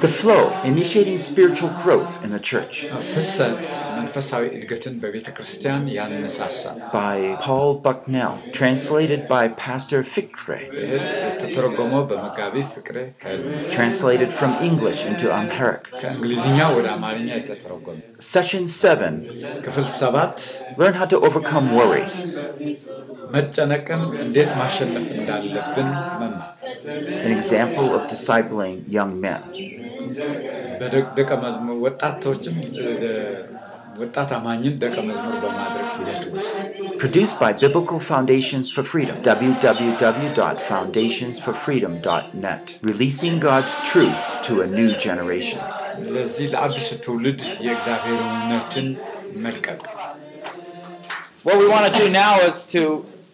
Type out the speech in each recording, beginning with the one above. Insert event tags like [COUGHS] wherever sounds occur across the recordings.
the flow, initiating spiritual growth in the church. By Paul Bucknell, translated by Pastor Fikre. Translated from English into Amharic. Session 7 Learn how to overcome worry. መጨነቅን እንዴት ማሸነፍ እንዳለብን መማር An example of discipling young men. በደቀ መዝሙር ወጣቶችን እ፣ ወጣት አማኝን ደቀ መዝሙር በማድረግ ሂደት ውስጥ Produced by Biblical Foundations for Freedom, www.foundationsforfreedom.net, releasing God's truth to a new generation. ለዚህ ለአዲሱ ትውልድ የእግዚአብሔር እውነትን መልቀቅ What we want to do now is to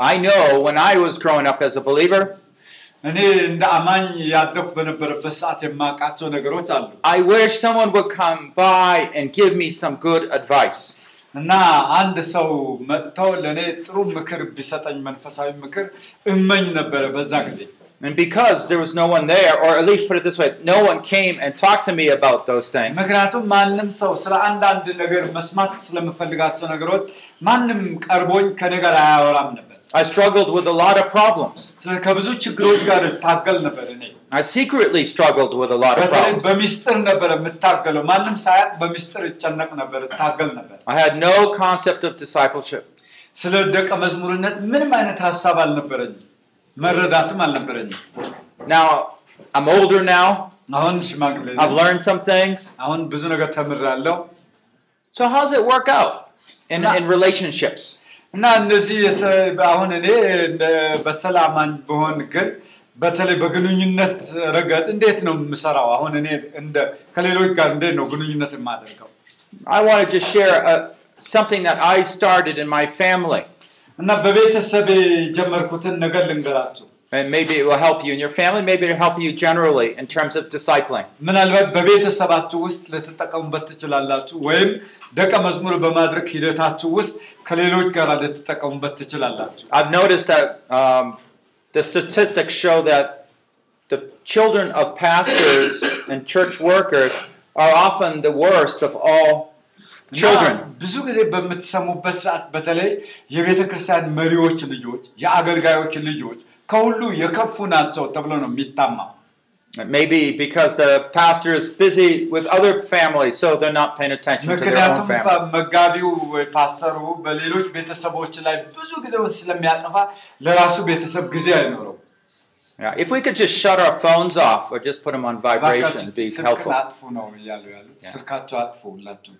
I know when I was growing up as a believer, እኔ እንደ አማኝ ያደኩ በነበረበት ሰዓት የማውቃቸው ነገሮች አሉ I wish someone would come by and give me some good advice. እና አንድ ሰው መጥተው ለእኔ ጥሩ ምክር ቢሰጠኝ መንፈሳዊ ምክር እመኝ ነበረ በዛ ጊዜ And because there was no one there, or at least put it this way, no one came and talked to me about those things. ምክንያቱም ማንም ሰው ስለ አንዳንድ ነገር መስማት ስለምፈልጋቸው ነገሮች ማንም ቀርቦኝ ከኔ ጋር አያወራም ነበር። I struggled with a lot of problems. ስለ- ከብዙ ችግሮች ጋር እታገል ነበር። እኔ I secretly struggled with a lot of በተለይ problems. በሚስጥር ነበር የምታገለው። ማንም ሳያውቅ በሚስጥር ይጨነቅ ነበር፣ እታገል ነበር። I had no concept of discipleship. ስለ ደቀ መዝሙርነት ምንም አይነት ሀሳብ አልነበረኝም፣ መረዳትም አልነበረኝም። Now, I'm older now. አሁን ሽማግሌ ነኝ። I've learned some things. አሁን ብዙ ነገር ተምሬያለሁ So, how does it work out in, in relationships? እና እነዚህ አሁን እኔ በሰላማኝ በሆን ግን በተለይ በግንኙነት ረገድ እንዴት ነው የምሰራው? አሁን እኔ እንደ ከሌሎች ጋር እንዴት ነው ግንኙነት የማደርገው? I want to just share uh, something that I started in my family. እና በቤተሰቤ የጀመርኩትን ነገር ልንገራችሁ። And maybe it will help you in your family, maybe it'll help you generally in terms of discipling. ምናልባት በቤተሰባችሁ ውስጥ ልትጠቀሙበት ትችላላችሁ፣ ወይም ደቀ መዝሙር በማድረግ ሂደታችሁ ውስጥ ከሌሎች ጋር ልትጠቀሙበት ትችላላችሁ። I've noticed that um, the statistics show that the children of pastors and church workers are often the worst of all children. እና ብዙ ጊዜ በምትሰሙበት ሰዓት በተለይ የቤተ ክርስቲያን መሪዎች ልጆች፣ የአገልጋዮች ልጆች ከሁሉ የከፉ ናቸው ተብሎ ነው የሚታማው። Maybe because the pastor is busy with other families, so they're not paying attention to their own ምክንያቱም family. መጋቢው ወይ ፓስተሩ በሌሎች ቤተሰቦች ላይ ብዙ ጊዜውን ስለሚያጠፋ ለራሱ ቤተሰብ ጊዜ አይኖረው። Yeah, if we could just shut our phones off or just put them on vibration, it'd be ስልክን helpful. አጥፉ ነው እያሉ ያሉት። Yeah. ስልካቸው አጥፉ ሁላችሁ።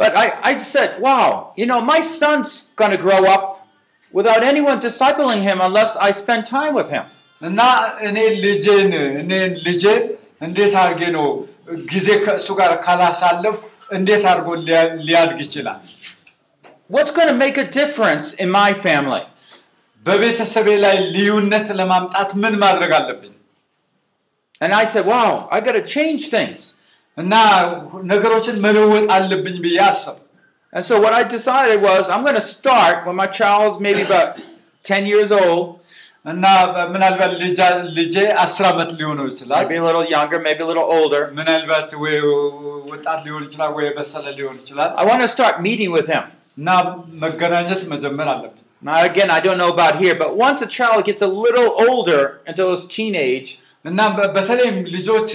But I, I said, wow, you know, my son's going to grow up without anyone discipling him unless I spend time with him. እና እኔ ልጄን እኔ ልጄን እንዴት አድርጌ ነው ጊዜ ከእሱ ጋር ካላሳለፍ እንዴት አድርጎ ሊያ- ሊያድግ ይችላል? What's going to make a difference in my family? በቤተሰቤ ላይ ልዩነት ለማምጣት ምን ማድረግ አለብኝ? And I said, wow, I got to change things. እና ነገሮችን መለወጥ አለብኝ ብዬ አሰብኩ። And so what I decided was I'm going to start when my child's maybe about [COUGHS] 10 years old, እና ምናልባት ልጃ- ልጄ አስር ዓመት ሊሆነው ይችላል። maybe a little younger, maybe a little older. ምናልባት ወይ ወጣት ሊሆን ይችላል፣ ወይ የበሰለ ሊሆን ይችላል። I want to start meeting with him. እና መገናኘት መጀመር አለብኝ። Now, again, I don't know about here, but once a child gets a little older until his teenage, እና በ- በተለይም ልጆች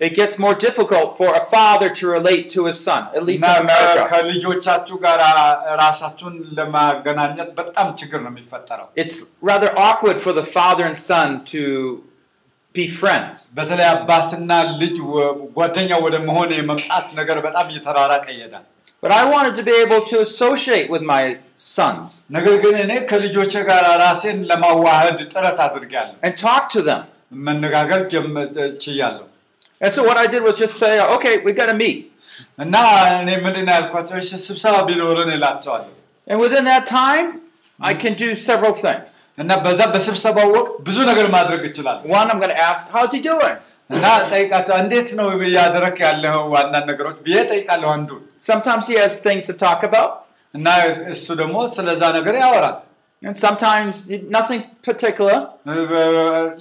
it gets more difficult for a father to relate to his son, at least in America. It's rather awkward for the father and son to be friends. በተለይ አባትና ልጅ ወ- ጓደኛ ወደ መሆን የመምጣት ነገር በጣም እየተራራቀ ይሄዳል። But I wanted to be able to associate with my sons ነገር ግን እኔ ከልጆቼ ጋር ራሴን ለማዋሃድ ጥረት አድርጋለሁ። and talk to them. መነጋገር ጀም- ችያለሁ And so what I did was just say, okay, we got to meet. እና እኔ ምንድን ነው ያልኳቸው እሺ ስብሰባ ቢኖረን እላቸዋለሁ And within that time, I can do several things. እና በዛ በስብሰባው ወቅት ብዙ ነገር ማድረግ እችላለሁ One, I'm going to ask, how's he doing? እና ጠይቃቸው እንዴት ነው ያደረክ ያለው አንዳንድ ነገሮች ብዬ ጠይቃለሁ አንዱን Sometimes he has things to talk about, እና እሱ ደግሞ ስለዛ ነገር ያወራል and sometimes nothing particular.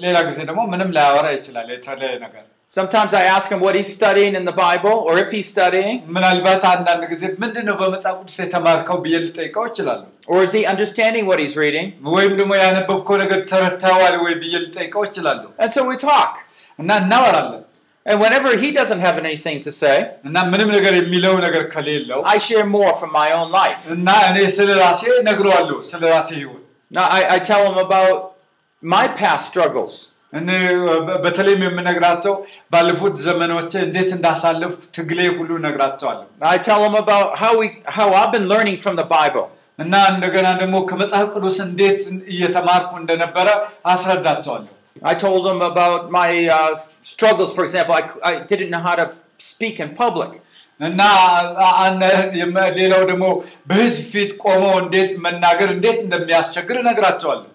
ሌላ ጊዜ ደግሞ ምንም ላያወራ ይችላል የተለየ ነገር Sometimes I ask him what he's studying in the Bible, or if he's studying, ምናልባት አንዳንድ ጊዜ ምንድን ነው በመጽሐፍ ቅዱስ የተማርከው ብዬ ልጠይቀው እችላለሁ or is he understanding what he's reading? ወይም ደግሞ ያነበብከው ነገር ተረድተዋል ወይ ብዬ ልጠይቀው እችላለሁ And so we talk. እና እናወራለን And whenever he doesn't have anything to say, እና ምንም ነገር የሚለው ነገር ከሌለው I share more from my own life. እና እኔ ስለ ራሴ ነግረዋለሁ ስለ ራሴ ህይወት Now, I, I tell him about my past struggles. እኔ በ- በተለይም የምነግራቸው ባለፉት ዘመኖች እንዴት እንዳሳለፍኩ ትግሌ ሁሉ ነግራቸዋለሁ I tell him about how we how I've been learning from the Bible. እና እንደገና ደግሞ ከመጽሐፍ ቅዱስ እንዴት እየተማርኩ እንደነበረ አስረዳቸዋለሁ I told him about my uh, struggles. For example, I, c- I didn't know how to speak in public. እና አነ- የመ- ሌላው ደግሞ በህዝብ ፊት ቆመው እንዴት መናገር እንዴት እንደሚያስቸግር እነግራቸዋለሁ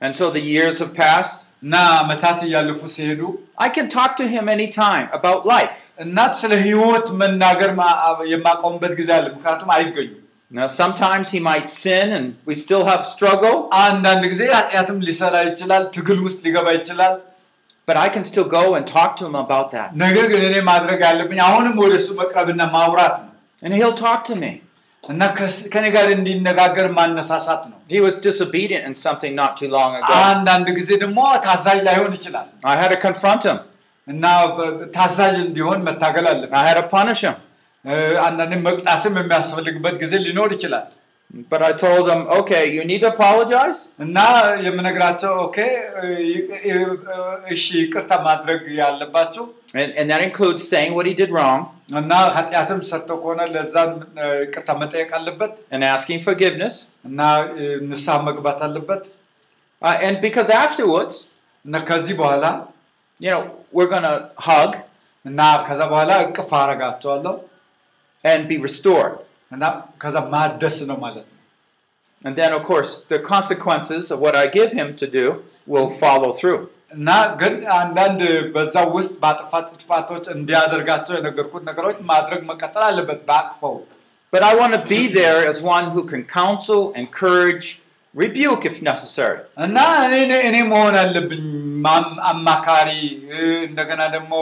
And so the years have passed. እና አመታት እያለፉ ሲሄዱ I can talk to him anytime about life. እና ስለ ህይወት መናገር ማ- የማቆምበት ጊዜ አለ ምክንያቱም አይገኙም Now, sometimes he might sin and we still have struggle, አንዳንድ ጊዜ ኃጢአትም ሊሰራ ይችላል ትግል ውስጥ ሊገባ ይችላል but I can still go and talk to him about that. ነገር ግን እኔ ማድረግ ያለብኝ አሁንም ወደ እሱ መቅረብና ማውራት ነው And he'll talk to me. እና ከስ- ከኔ ጋር እንዲነጋገር ማነሳሳት ነው He was disobedient in something not too long ago. አንዳንድ ጊዜ ደግሞ ታዛዥ ላይሆን ይችላል I had to confront him. እና በ- ታዛዥ እንዲሆን መታገል አለብን I had to punish him. እ፣ አንዳንዴ መቅጣትም የሚያስፈልግበት ጊዜ ሊኖር ይችላል But I told him, okay, you need to apologize. እና የምነግራቸው ኦኬ እ፣ ይ- እ- እሺ ይቅርታ ማድረግ ያለባቸው And, and that includes saying what he did wrong እና ኃጢአትም ሰርተው ከሆነ ለዛን እ፣ ይቅርታ መጠየቅ አለበት and asking forgiveness. እና እ፣ ንስሐ መግባት አለበት Uh, and because afterwards, እና ከዚህ በኋላ you know, we're going to hug እና ከዛ በኋላ እቅፍ አረጋቸዋለሁ and be restored. እና ከዛ ማደስ ነው ማለት ነው And then, of course, the consequences of what I give him to do will follow through. እና ግን አንዳንድ በዛ ውስጥ በአጥፋት ጥፋቶች እንዲያደርጋቸው የነገርኩት ነገሮች ማድረግ መቀጠል አለበት በአቅፈው But I want to be there as one who can counsel, encourage, rebuke if necessary. እና እኔ እኔ መሆን አለብኝ ማም- አማካሪ እ፣ እንደገና ደግሞ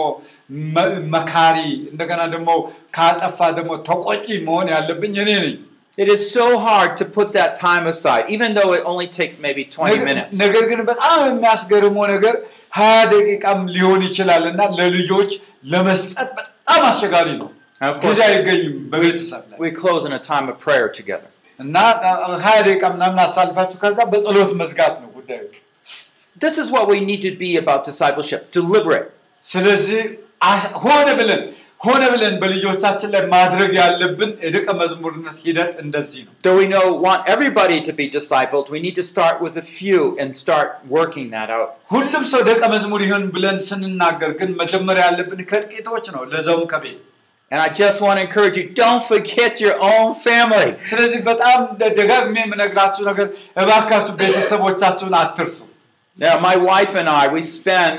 መ- መካሪ እንደገና ደግሞ ካጠፋ ደግሞ ተቆጪ መሆን ያለብኝ እኔ ነኝ It is so hard to put that time aside, even though it only takes maybe 20 ነገር- minutes. ነገር ግን በጣም የሚያስገርመው ነገር ሀያ ደቂቃም ሊሆን ይችላል እና ለልጆች ለመስጠት በጣም አስቸጋሪ ነው And of course, ጊዜ አይገኝም በቤተሰብ ላይ we close in a time of prayer together. እና ሀያ ደቂቃ ምናምን አሳልፋችሁ ከዛ በጸሎት መዝጋት ነው ጉዳዩ This is what we need to be about discipleship deliberate. ስለዚህ አሽ- ሆነ ብለን ሆነ ብለን በልጆቻችን ላይ ማድረግ ያለብን የደቀ መዝሙርነት ሂደት እንደዚህ ነው Though we know want everybody to be discipled, we need to start with a few and start working that out. ሁሉም ሰው ደቀ መዝሙር ይሁን ብለን ስንናገር ግን መጀመሪያ ያለብን ከጥቂቶች ነው ለዛውም ከቤት And I just want to encourage you don't forget your own family. ስለዚህ በጣም ደ- ደጋግሜ የምነግራችሁ ነገር እባካችሁ ቤተሰቦቻችሁን አትርሱ Now, my wife and I, we spend,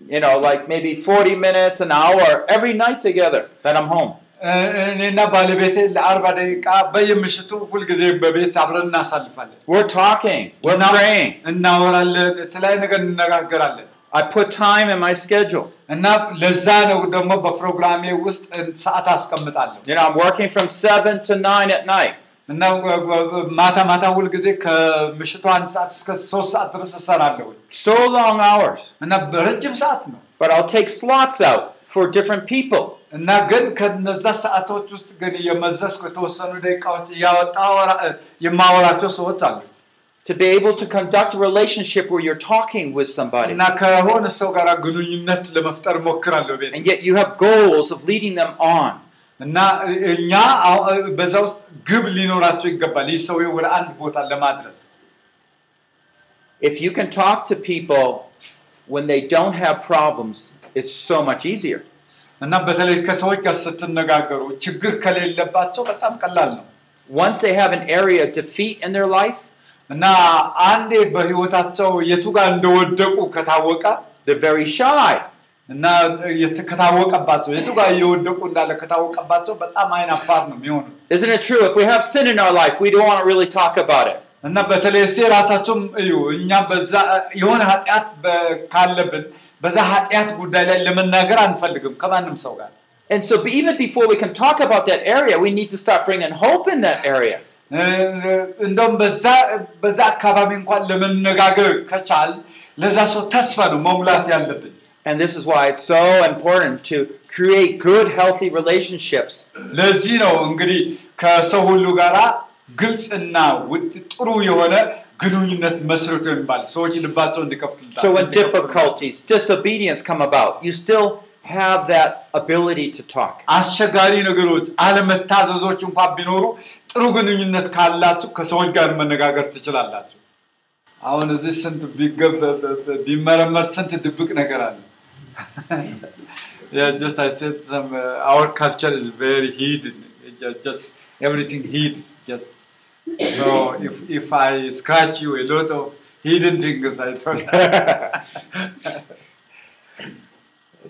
you know, like maybe 40 minutes, an hour every night together that I'm home. እ- እኔና ባለቤቴ ለአርባ ደቂቃ በየምሽቱ ሁልጊዜ በቤት አብረን እናሳልፋለን We're talking, we're እና- praying. እናወራለን የተለያዩ ነገር እንነጋገራለን I put time in my schedule. እና ለዛ ነው ደግሞ በፕሮግራሜ ውስጥ ሰዓት አስቀምጣለሁ You know, I'm working from 7 to 9 at night. እና ማታ ማታ ሁልጊዜ ከምሽቱ አንድ ሰዓት እስከ ሶስት ሰዓት ድረስ እሰራለሁ So long hours. እና በረጅም ሰዓት ነው But I'll take slots out for different people. እና ግን ከነዛ ሰዓቶች ውስጥ ግን የመዘዝኩ የተወሰኑ ደቂቃዎች እያወጣ አወራ- የማወራቸው ሰዎች አሉ To be able to conduct a relationship where you're talking with somebody. እና ከሆነ ሰው ጋር ግንኙነት ለመፍጠር ሞክራለሁ ቤት And yet you have goals of leading them on. እና እኛ አሁ- በዛ ውስጥ ግብ ሊኖራቸው ይገባል። ይህ ሰውዬው ወደ አንድ ቦታ ለማድረስ If you can talk to people when they don't have problems, it's so much easier. እና በተለይ ከሰዎች ጋር ስትነጋገሩ ችግር ከሌለባቸው በጣም ቀላል ነው Once they have an area of defeat in their life, እና አንዴ በህይወታቸው የቱ ጋር እንደወደቁ ከታወቀ they're very shy. እና የት- ከታወቀባቸው የቱ ጋር እየወደቁ እንዳለ ከታወቀባቸው በጣም አይን አፋር ነው የሚሆኑት። Isn't it true? If we have sin in our life, we don't want to really talk about it. እና በተለይ እስቲ ራሳቸውም እዩ እኛ በዛ የሆነ ኃጢአት በ- ካለብን በዛ ኃጢአት ጉዳይ ላይ ለመናገር አንፈልግም ከማንም ሰው ጋር And so, be- even before we can talk about that area, we need to start bringing hope in that area. እ፣ እንደውም በዛ በዛ አካባቢ እንኳን ለመነጋገር ከቻል ለዛ ሰው ተስፋ ነው መሙላት ያለብን And this is why it's so important to create good, healthy relationships. ለዚህ ነው እንግዲህ ከሰው ሁሉ ጋራ ግልጽና ውጥ ጥሩ የሆነ ግንኙነት መስርቶ የሚባል ሰዎች ልባቸው እንዲከፍቱልታል So, when difficulties, disobedience come about, you still have that ability to talk. አስቸጋሪ ነገሮች አለመታዘዞች እንኳን ቢኖሩ ጥሩ ግንኙነት ካላችሁ ከሰዎች ጋር መነጋገር ትችላላችሁ አሁን እዚህ ስንት ቢመረመር ስንት ድብቅ ነገር አለ yeah, just I said some uh, our culture is very hidden just, just everything hides just so if if I scratch you a lot of hidden things I thought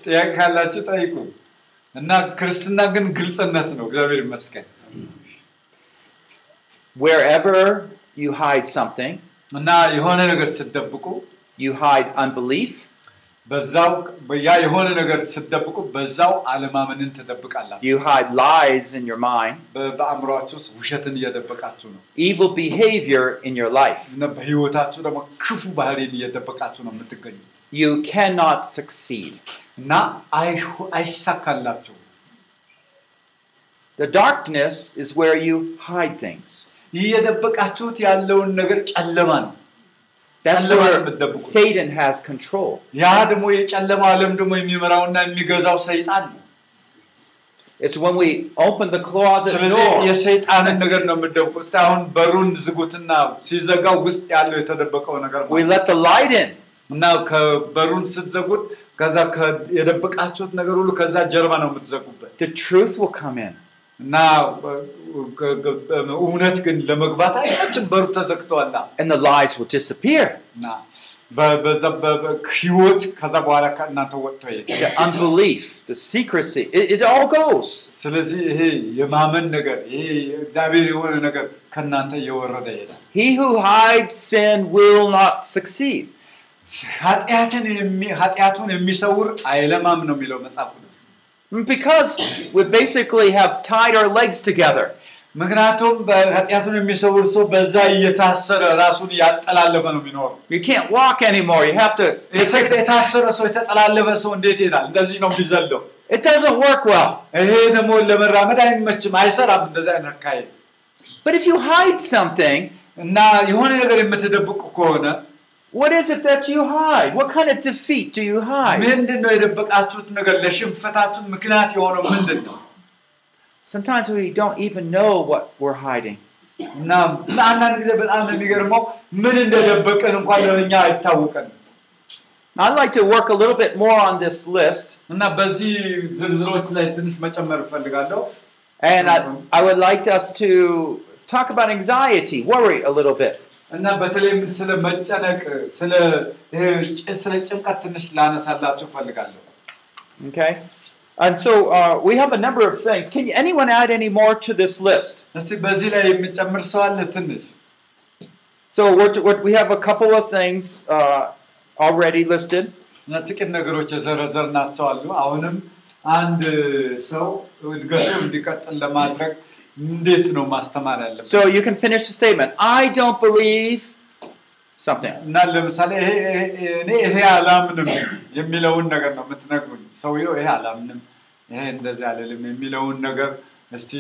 ጥያቄ ካላችሁ ጠይቁ እና ክርስትና ግን ግልጽነት ነው እግዚአብሔር ይመስገን Wherever you hide something, እና የሆነ ነገር ስትደብቁ you hide unbelief, በዛው ያ የሆነ ነገር ስትደብቁ በዛው አለማመንን ትደብቃላችሁ you hide lies in your mind, በ- በአእምሯችሁ ውስጥ ውሸትን እየደበቃችሁ ነው evil behavior in your life. እና በህይወታችሁ ደግሞ ክፉ ባህሪን እየደበቃችሁ ነው የምትገኙ You cannot succeed. እና አይሁ- አይሳካላችሁም The darkness is where you hide things. ይህ የደበቃችሁት ያለውን ነገር ጨለማ ነው That's where Satan has control. ያ ደግሞ የጨለማ ዓለም ደግሞ የሚመራውና የሚገዛው ሰይጣን ነው It's when we open the closet door. የሰይጣንን ነገር ነው የምትደብቁት እስቲ አሁን በሩን ዝጉትና ሲዘጋው ውስጥ ያለው የተደበቀው ነገር We let the light in. እና ከበሩን ስትዘጉት ከዛ የደበቃችሁት ነገር ሁሉ ከዛ ጀርባ ነው የምትዘጉበት The truth will come in. እና እውነት ግን ለመግባት አይናችን በሩ And the lies will disappear. በ- ህይወት ከዛ በኋላ ከእናንተ ወጥቶ The unbelief, the secrecy, it, it all goes. ስለዚህ ይሄ የማመን ነገር ይሄ እግዚአብሔር የሆነ ነገር ከእናንተ እየወረደ ይሄዳል He who hides sin will not succeed. ኃጢአትን የሚ- ኃጢአቱን የሚሰውር አይለማም ነው የሚለው መጽሐፍ ቅዱስ Because we basically have tied our legs together. ምክንያቱም በኃጢአቱን የሚሰውር ሰው በዛ እየታሰረ ራሱን እያጠላለፈ ነው የሚኖረው You can't walk anymore. You have to. የተ- የታሰረ ሰው የተጠላለፈ ሰው እንዴት ይሄዳል እንደዚህ ነው የሚዘለው It doesn't work well. ይሄ ደግሞ ለመራመድ አይመችም አይሰራም እንደዚህ አይነት አካሄድ But if you hide something, እና የሆነ ነገር የምትደብቁ ከሆነ what is it that you hide? What kind of defeat do you hide? ምንድን ነው የደበቃችሁት ነገር ለሽንፈታችሁ ምክንያት የሆነው ምንድን ነው Sometimes we don't even know what we're hiding. እና አንዳንድ ጊዜ በጣም የሚገርመው ምን እንደደበቀን እንኳን ለእኛ አይታወቀንም I'd like to work a little bit more on this list, እና በዚህ ዝርዝሮች ላይ ትንሽ መጨመር እፈልጋለሁ and I, I would like us to talk about anxiety, worry a little bit. እና በተለይም ስለ መጨነቅ ስለ ይሄ ጭ- ስለ ጭንቀት ትንሽ ላነሳላችሁ እፈልጋለሁ Okay? And so uh, we have a number of things. Can you, anyone add any more to this list? እስቲ በዚህ ላይ የሚጨምር ሰው አለ ትንሽ So we're, we're, we have a couple of things uh, already listed. እና ጥቂት ነገሮች የዘረዘርናቸው አሉ አሁንም አንድ ሰው እድገቱ እንዲቀጥል ለማድረግ እንዴት ነው ማስተማር ያለበት So you can finish the statement. I don't believe something. እና ለምሳሌ ይሄ ይሄ- እኔ ይሄ አላምንም የሚለውን ነገር ነው የምትነግሩኝ ሰውየው ይሄ አላምንም ይሄ እንደዚህ አልልም የሚለውን ነገር እስቲ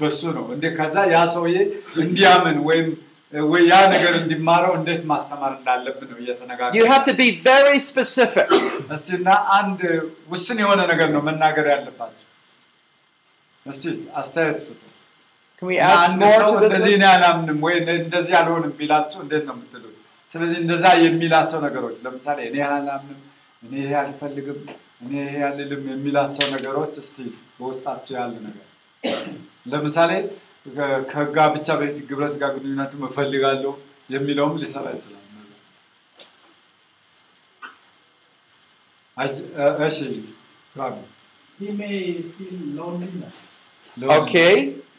በሱ ነው እንዴ ከዛ ያ ሰውዬ እንዲያምን ወይም ወይ ያ ነገር እንዲማረው እንዴት ማስተማር እንዳለብን ነው You እየተነጋገር have to be very specific. እስቲ እና አንድ ውስን የሆነ ነገር ነው መናገር ያለባቸው እስቲ አስተያየት ስጡ። Can we እና add አንድ more ሰው to this? እንደዚህ አላምንም ወይ እንደዚህ አልሆንም ቢላችሁ እንዴት ነው የምትሉት? ስለዚህ እንደዛ የሚላቸው ነገሮች ለምሳሌ እኔ አላምንም፣ እኔ ይሄ አልፈልግም፣ እኔ ይሄ አልልም የሚላቸው ነገሮች እስቲ በውስጣቸው ያለ ነገር ለምሳሌ ከ- ከጋብቻ በፊት ግብረ ስጋ ግንኙነትም እፈልጋለሁ የሚለውም ሊሰራ ይችላል። አይ- እሺ ራቢ He may feel loneliness. Okay,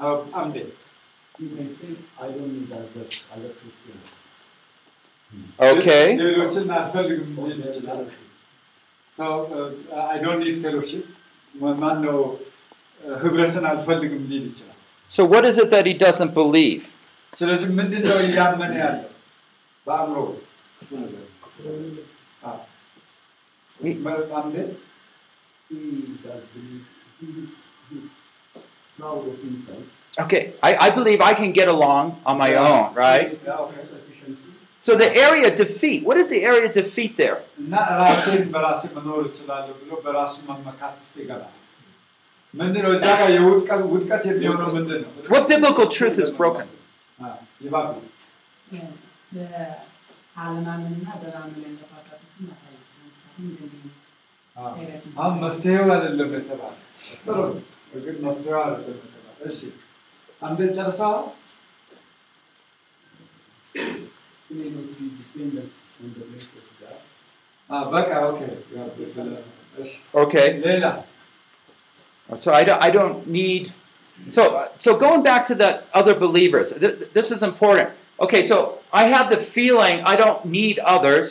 አዎ፣ አምዴ He may say, I don't need other, other Christians. Okay. ሌሎችን አልፈልግም ሊል ይችላል። So, uh, I don't need fellowship ማን ነው ህብረትን አልፈልግም ሊል ይችላል። So what is it that he doesn't believe? ስለዚህ ምንድን ነው እያመነ ያለው በአእምሮ ውስጥ ክፉ ነገር አዎ። ይህ- አምዴ He does believe, he is, Okay, I, I believe I can get along on my own, right? So the area defeat, what is the area defeat there? What biblical truth is broken? አዎ፣ ይባባል። በአለማመንና በማመን ያለባባቶችን ማሳየት ለምሳሌ እንደዚህ አዎ። አሁን መፍትሄው አይደለም የተባለ ጥሩ ነው፣ ግን መፍትሄው አይደለም የተባለ እሺ፣ አንዴ ጨርሰዋል። He may not be dependent on the grace of God. አዎ፣ በቃ ኦኬ። ያው ስለ- እሺ፣ Okay, ሌላ so I don't, I don't need. So, so going back to the other believers, th- th- this is important. Okay, so I have the feeling I don't need others,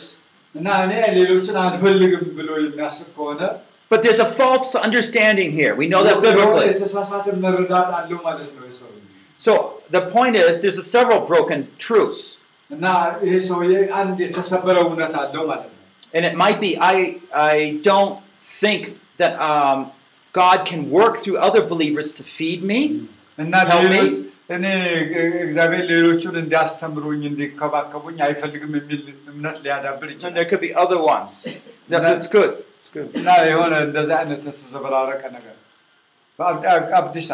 But there's a false understanding here. We know that biblically. So the point is, there's a several broken truths. And it might be, I, I don't think that um, God can work through other believers to feed me, help me. እኔ እግዚአብሔር ሌሎቹን እንዲያስተምሩኝ እንዲከባከቡኝ አይፈልግም የሚል እምነት ሊያዳብር ይችላልና የሆነ እንደዚህ አይነት ተዘበራረቀ ነገር አብዲሳ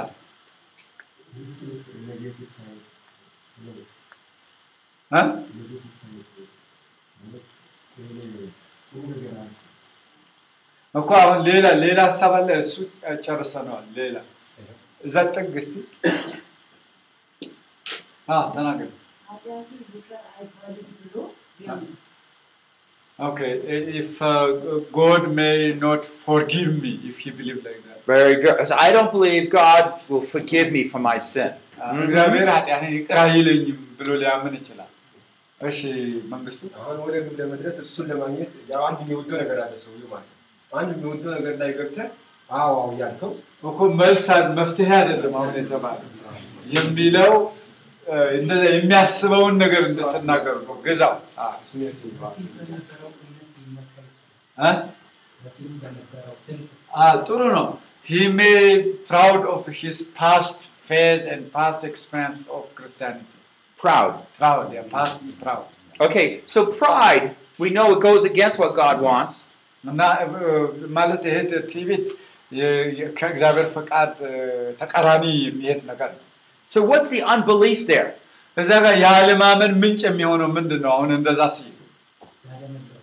እኮ አሁን ሌላ ሌላ ሀሳብ አለ። እሱ ጨርሰነዋል። ሌላ እዛ ጥግ እስቲ ተናገር። Okay, if uh, God may not forgive me if he believe like that. Very good. So I don't believe God will forgive me for my sin. Mm-hmm. ኃጢአትን ይቅር አይለኝም ብሎ ሊያምን ይችላል። እሺ መንግስቱ አሁን ወደ ግብ ለመድረስ እሱን ለማግኘት ያው አንድ የሚወደው ነገር አለ ሰውዬው ማለት ነው። አንድ የሚወደው ነገር ላይ ገብተህ አዎ አዎ እያልከው እኮ መልስ መፍትሄ አይደለም አሁን የተባለ የሚለው እ፣ እንደዛ የሚያስበውን ነገር እንድትናገሩ ነው። ግዛው አ፣ እሱን የሱ ይባላል። በነበረው እምነት ሊመከር እ? በፊልም በነበረው ትልቅ አ፣ ጥሩ ነው። he may proud of his past faith and past experience of Christianity. Proud. Proud, yeah, past proud. Okay, so pride, we know it goes against what God wants. እና እ፣ ማለት ይሄ ትዕቢት የ- የ- ከእግዚአብሔር ፈቃድ እ፣ ተቃራኒ የሚሄድ ነገር ነው። So what's the unbelief there? እዛ ጋር የአለማመን ምንጭ የሚሆነው ምንድን ነው? አሁን እንደዛ ሲል ያለመለው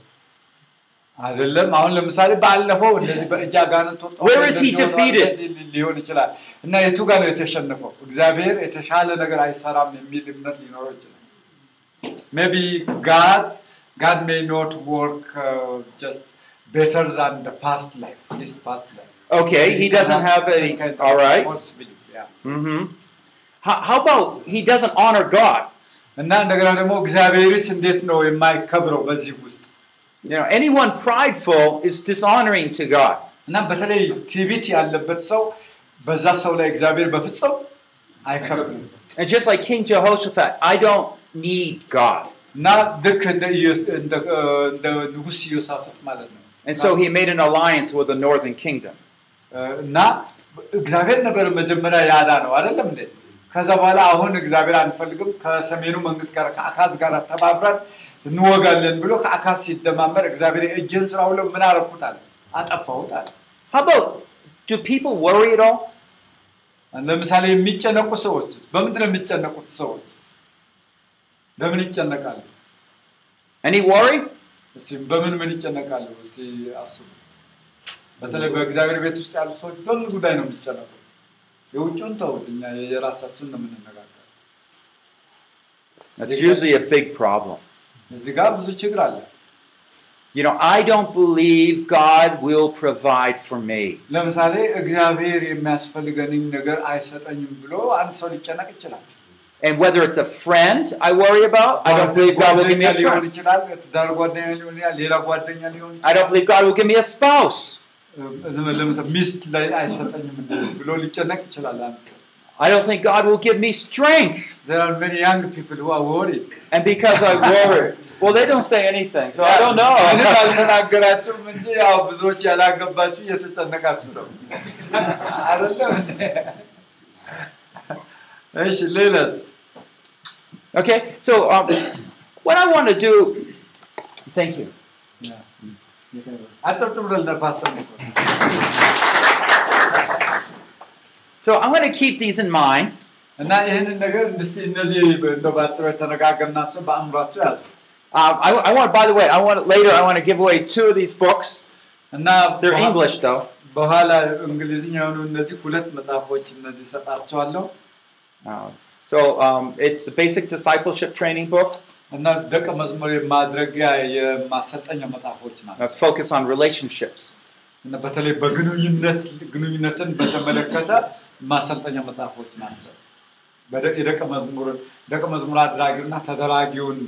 አይደለም። አሁን ለምሳሌ ባለፈው እንደዚህ በእጅ አጋንንት ወጥቶ Where is he እንደዚህ ሆኖ defeated? እንደዚህ ሊሆን ይችላል እና የቱ ጋር ነው የተሸነፈው? እግዚአብሔር የተሻለ ነገር አይሰራም የሚል እምነት ሊኖረው ይችላል። ሜቢ ጋድ ጋድ ሜይ ኖት ወርክ ጀስት ቤተር ዛን ፓስት ላይፍ ሂዝ ፓስት ላይፍ Okay, he doesn't have any. All right. Mm-hmm. How, how about he doesn't honor God? እና እንደገና ደግሞ እግዚአብሔርስ እንዴት ነው የማይከብረው በዚህ ውስጥ You know, anyone prideful is dishonoring to God. እና በተለይ ትዕቢት ያለበት ሰው በዛ ሰው ላይ እግዚአብሔር በፍጹም አይከብም And just like King Jehoshaphat, I don't need God. እና ልክ እንደ ኢዮስ- እንደ- እንደ ንጉሥ ኢዮሳፍጥ ማለት ነው And so he made an alliance with the northern kingdom. እና እግዚአብሔር ነበር መጀመሪያ ያዳ ነው አይደለም እንዴ ከዛ በኋላ አሁን እግዚአብሔር አንፈልግም ከሰሜኑ መንግስት ጋር ከአካዝ ጋር ተባብረን እንወጋለን ብሎ ከአካዝ ሲደማመር እግዚአብሔር እጅን ስራ ብሎ ምን አረኩት አለ? አጠፋሁት አለ። How about, do people worry at all? ለምሳሌ የሚጨነቁ ሰዎች በምንድን ነው የሚጨነቁት ሰዎች? ለምን ይጨነቃሉ? Worry? እስቲ በምን ምን ይጨነቃሉ? እስቲ አስቡ። በተለይ በእግዚአብሔር ቤት ውስጥ ያሉ ሰዎች በምን ጉዳይ ነው የሚጨነቁት የውጭውን ተውት እኛ የራሳችን ነው የምንነጋገር That's usually a big problem. እዚህ ጋር ብዙ ችግር አለ You know, I don't believe God will provide for me. ለምሳሌ እግዚአብሔር የሚያስፈልገንን ነገር አይሰጠኝም ብሎ አንድ ሰው ሊጨነቅ ይችላል And whether it's a friend I worry about, I don't believe God will give me a ጓደኛ ሊሆን friend. ይችላል ትዳር ጓደኛ ሊሆን ይችላል ሌላ ጓደኛ ሊሆን I don't believe God will give me a spouse. I don't think God will give me strength. There are many young people who are worried. And because I worry, well, they don't say anything, so I don't know. [LAUGHS] [LAUGHS] okay, so um, what I want to do, thank you. Yeah. ለፓስተር መኮንን። So I'm going to keep these in mind. እና ይህንን ነገር እስቲ እነዚህ እንደው በአጭሩ የተነጋገርናቸው በአእምሯቸው ያዙ Um, I, I want, by the way, I want later. I want to give away two of these books. እና They're በኋላ- English, though. በኋላ እንግሊዝኛ የሆኑ እነዚህ ሁለት መጽሐፎች እነዚህ ሰጣቸዋለሁ Uh, so um, it's a basic discipleship training book እና ደቀ መዝሙር የማድረጊያ የማሰልጠኛ መጽሐፎች ናቸው that's focused on relationships. እና በተለይ በግንኙነት ግንኙነትን በተመለከተ ማሰልጠኛ መጽሐፎች ናቸው። በደ- የደቀ መዝሙር ደቀ መዝሙር አድራጊውና ተደራጊውን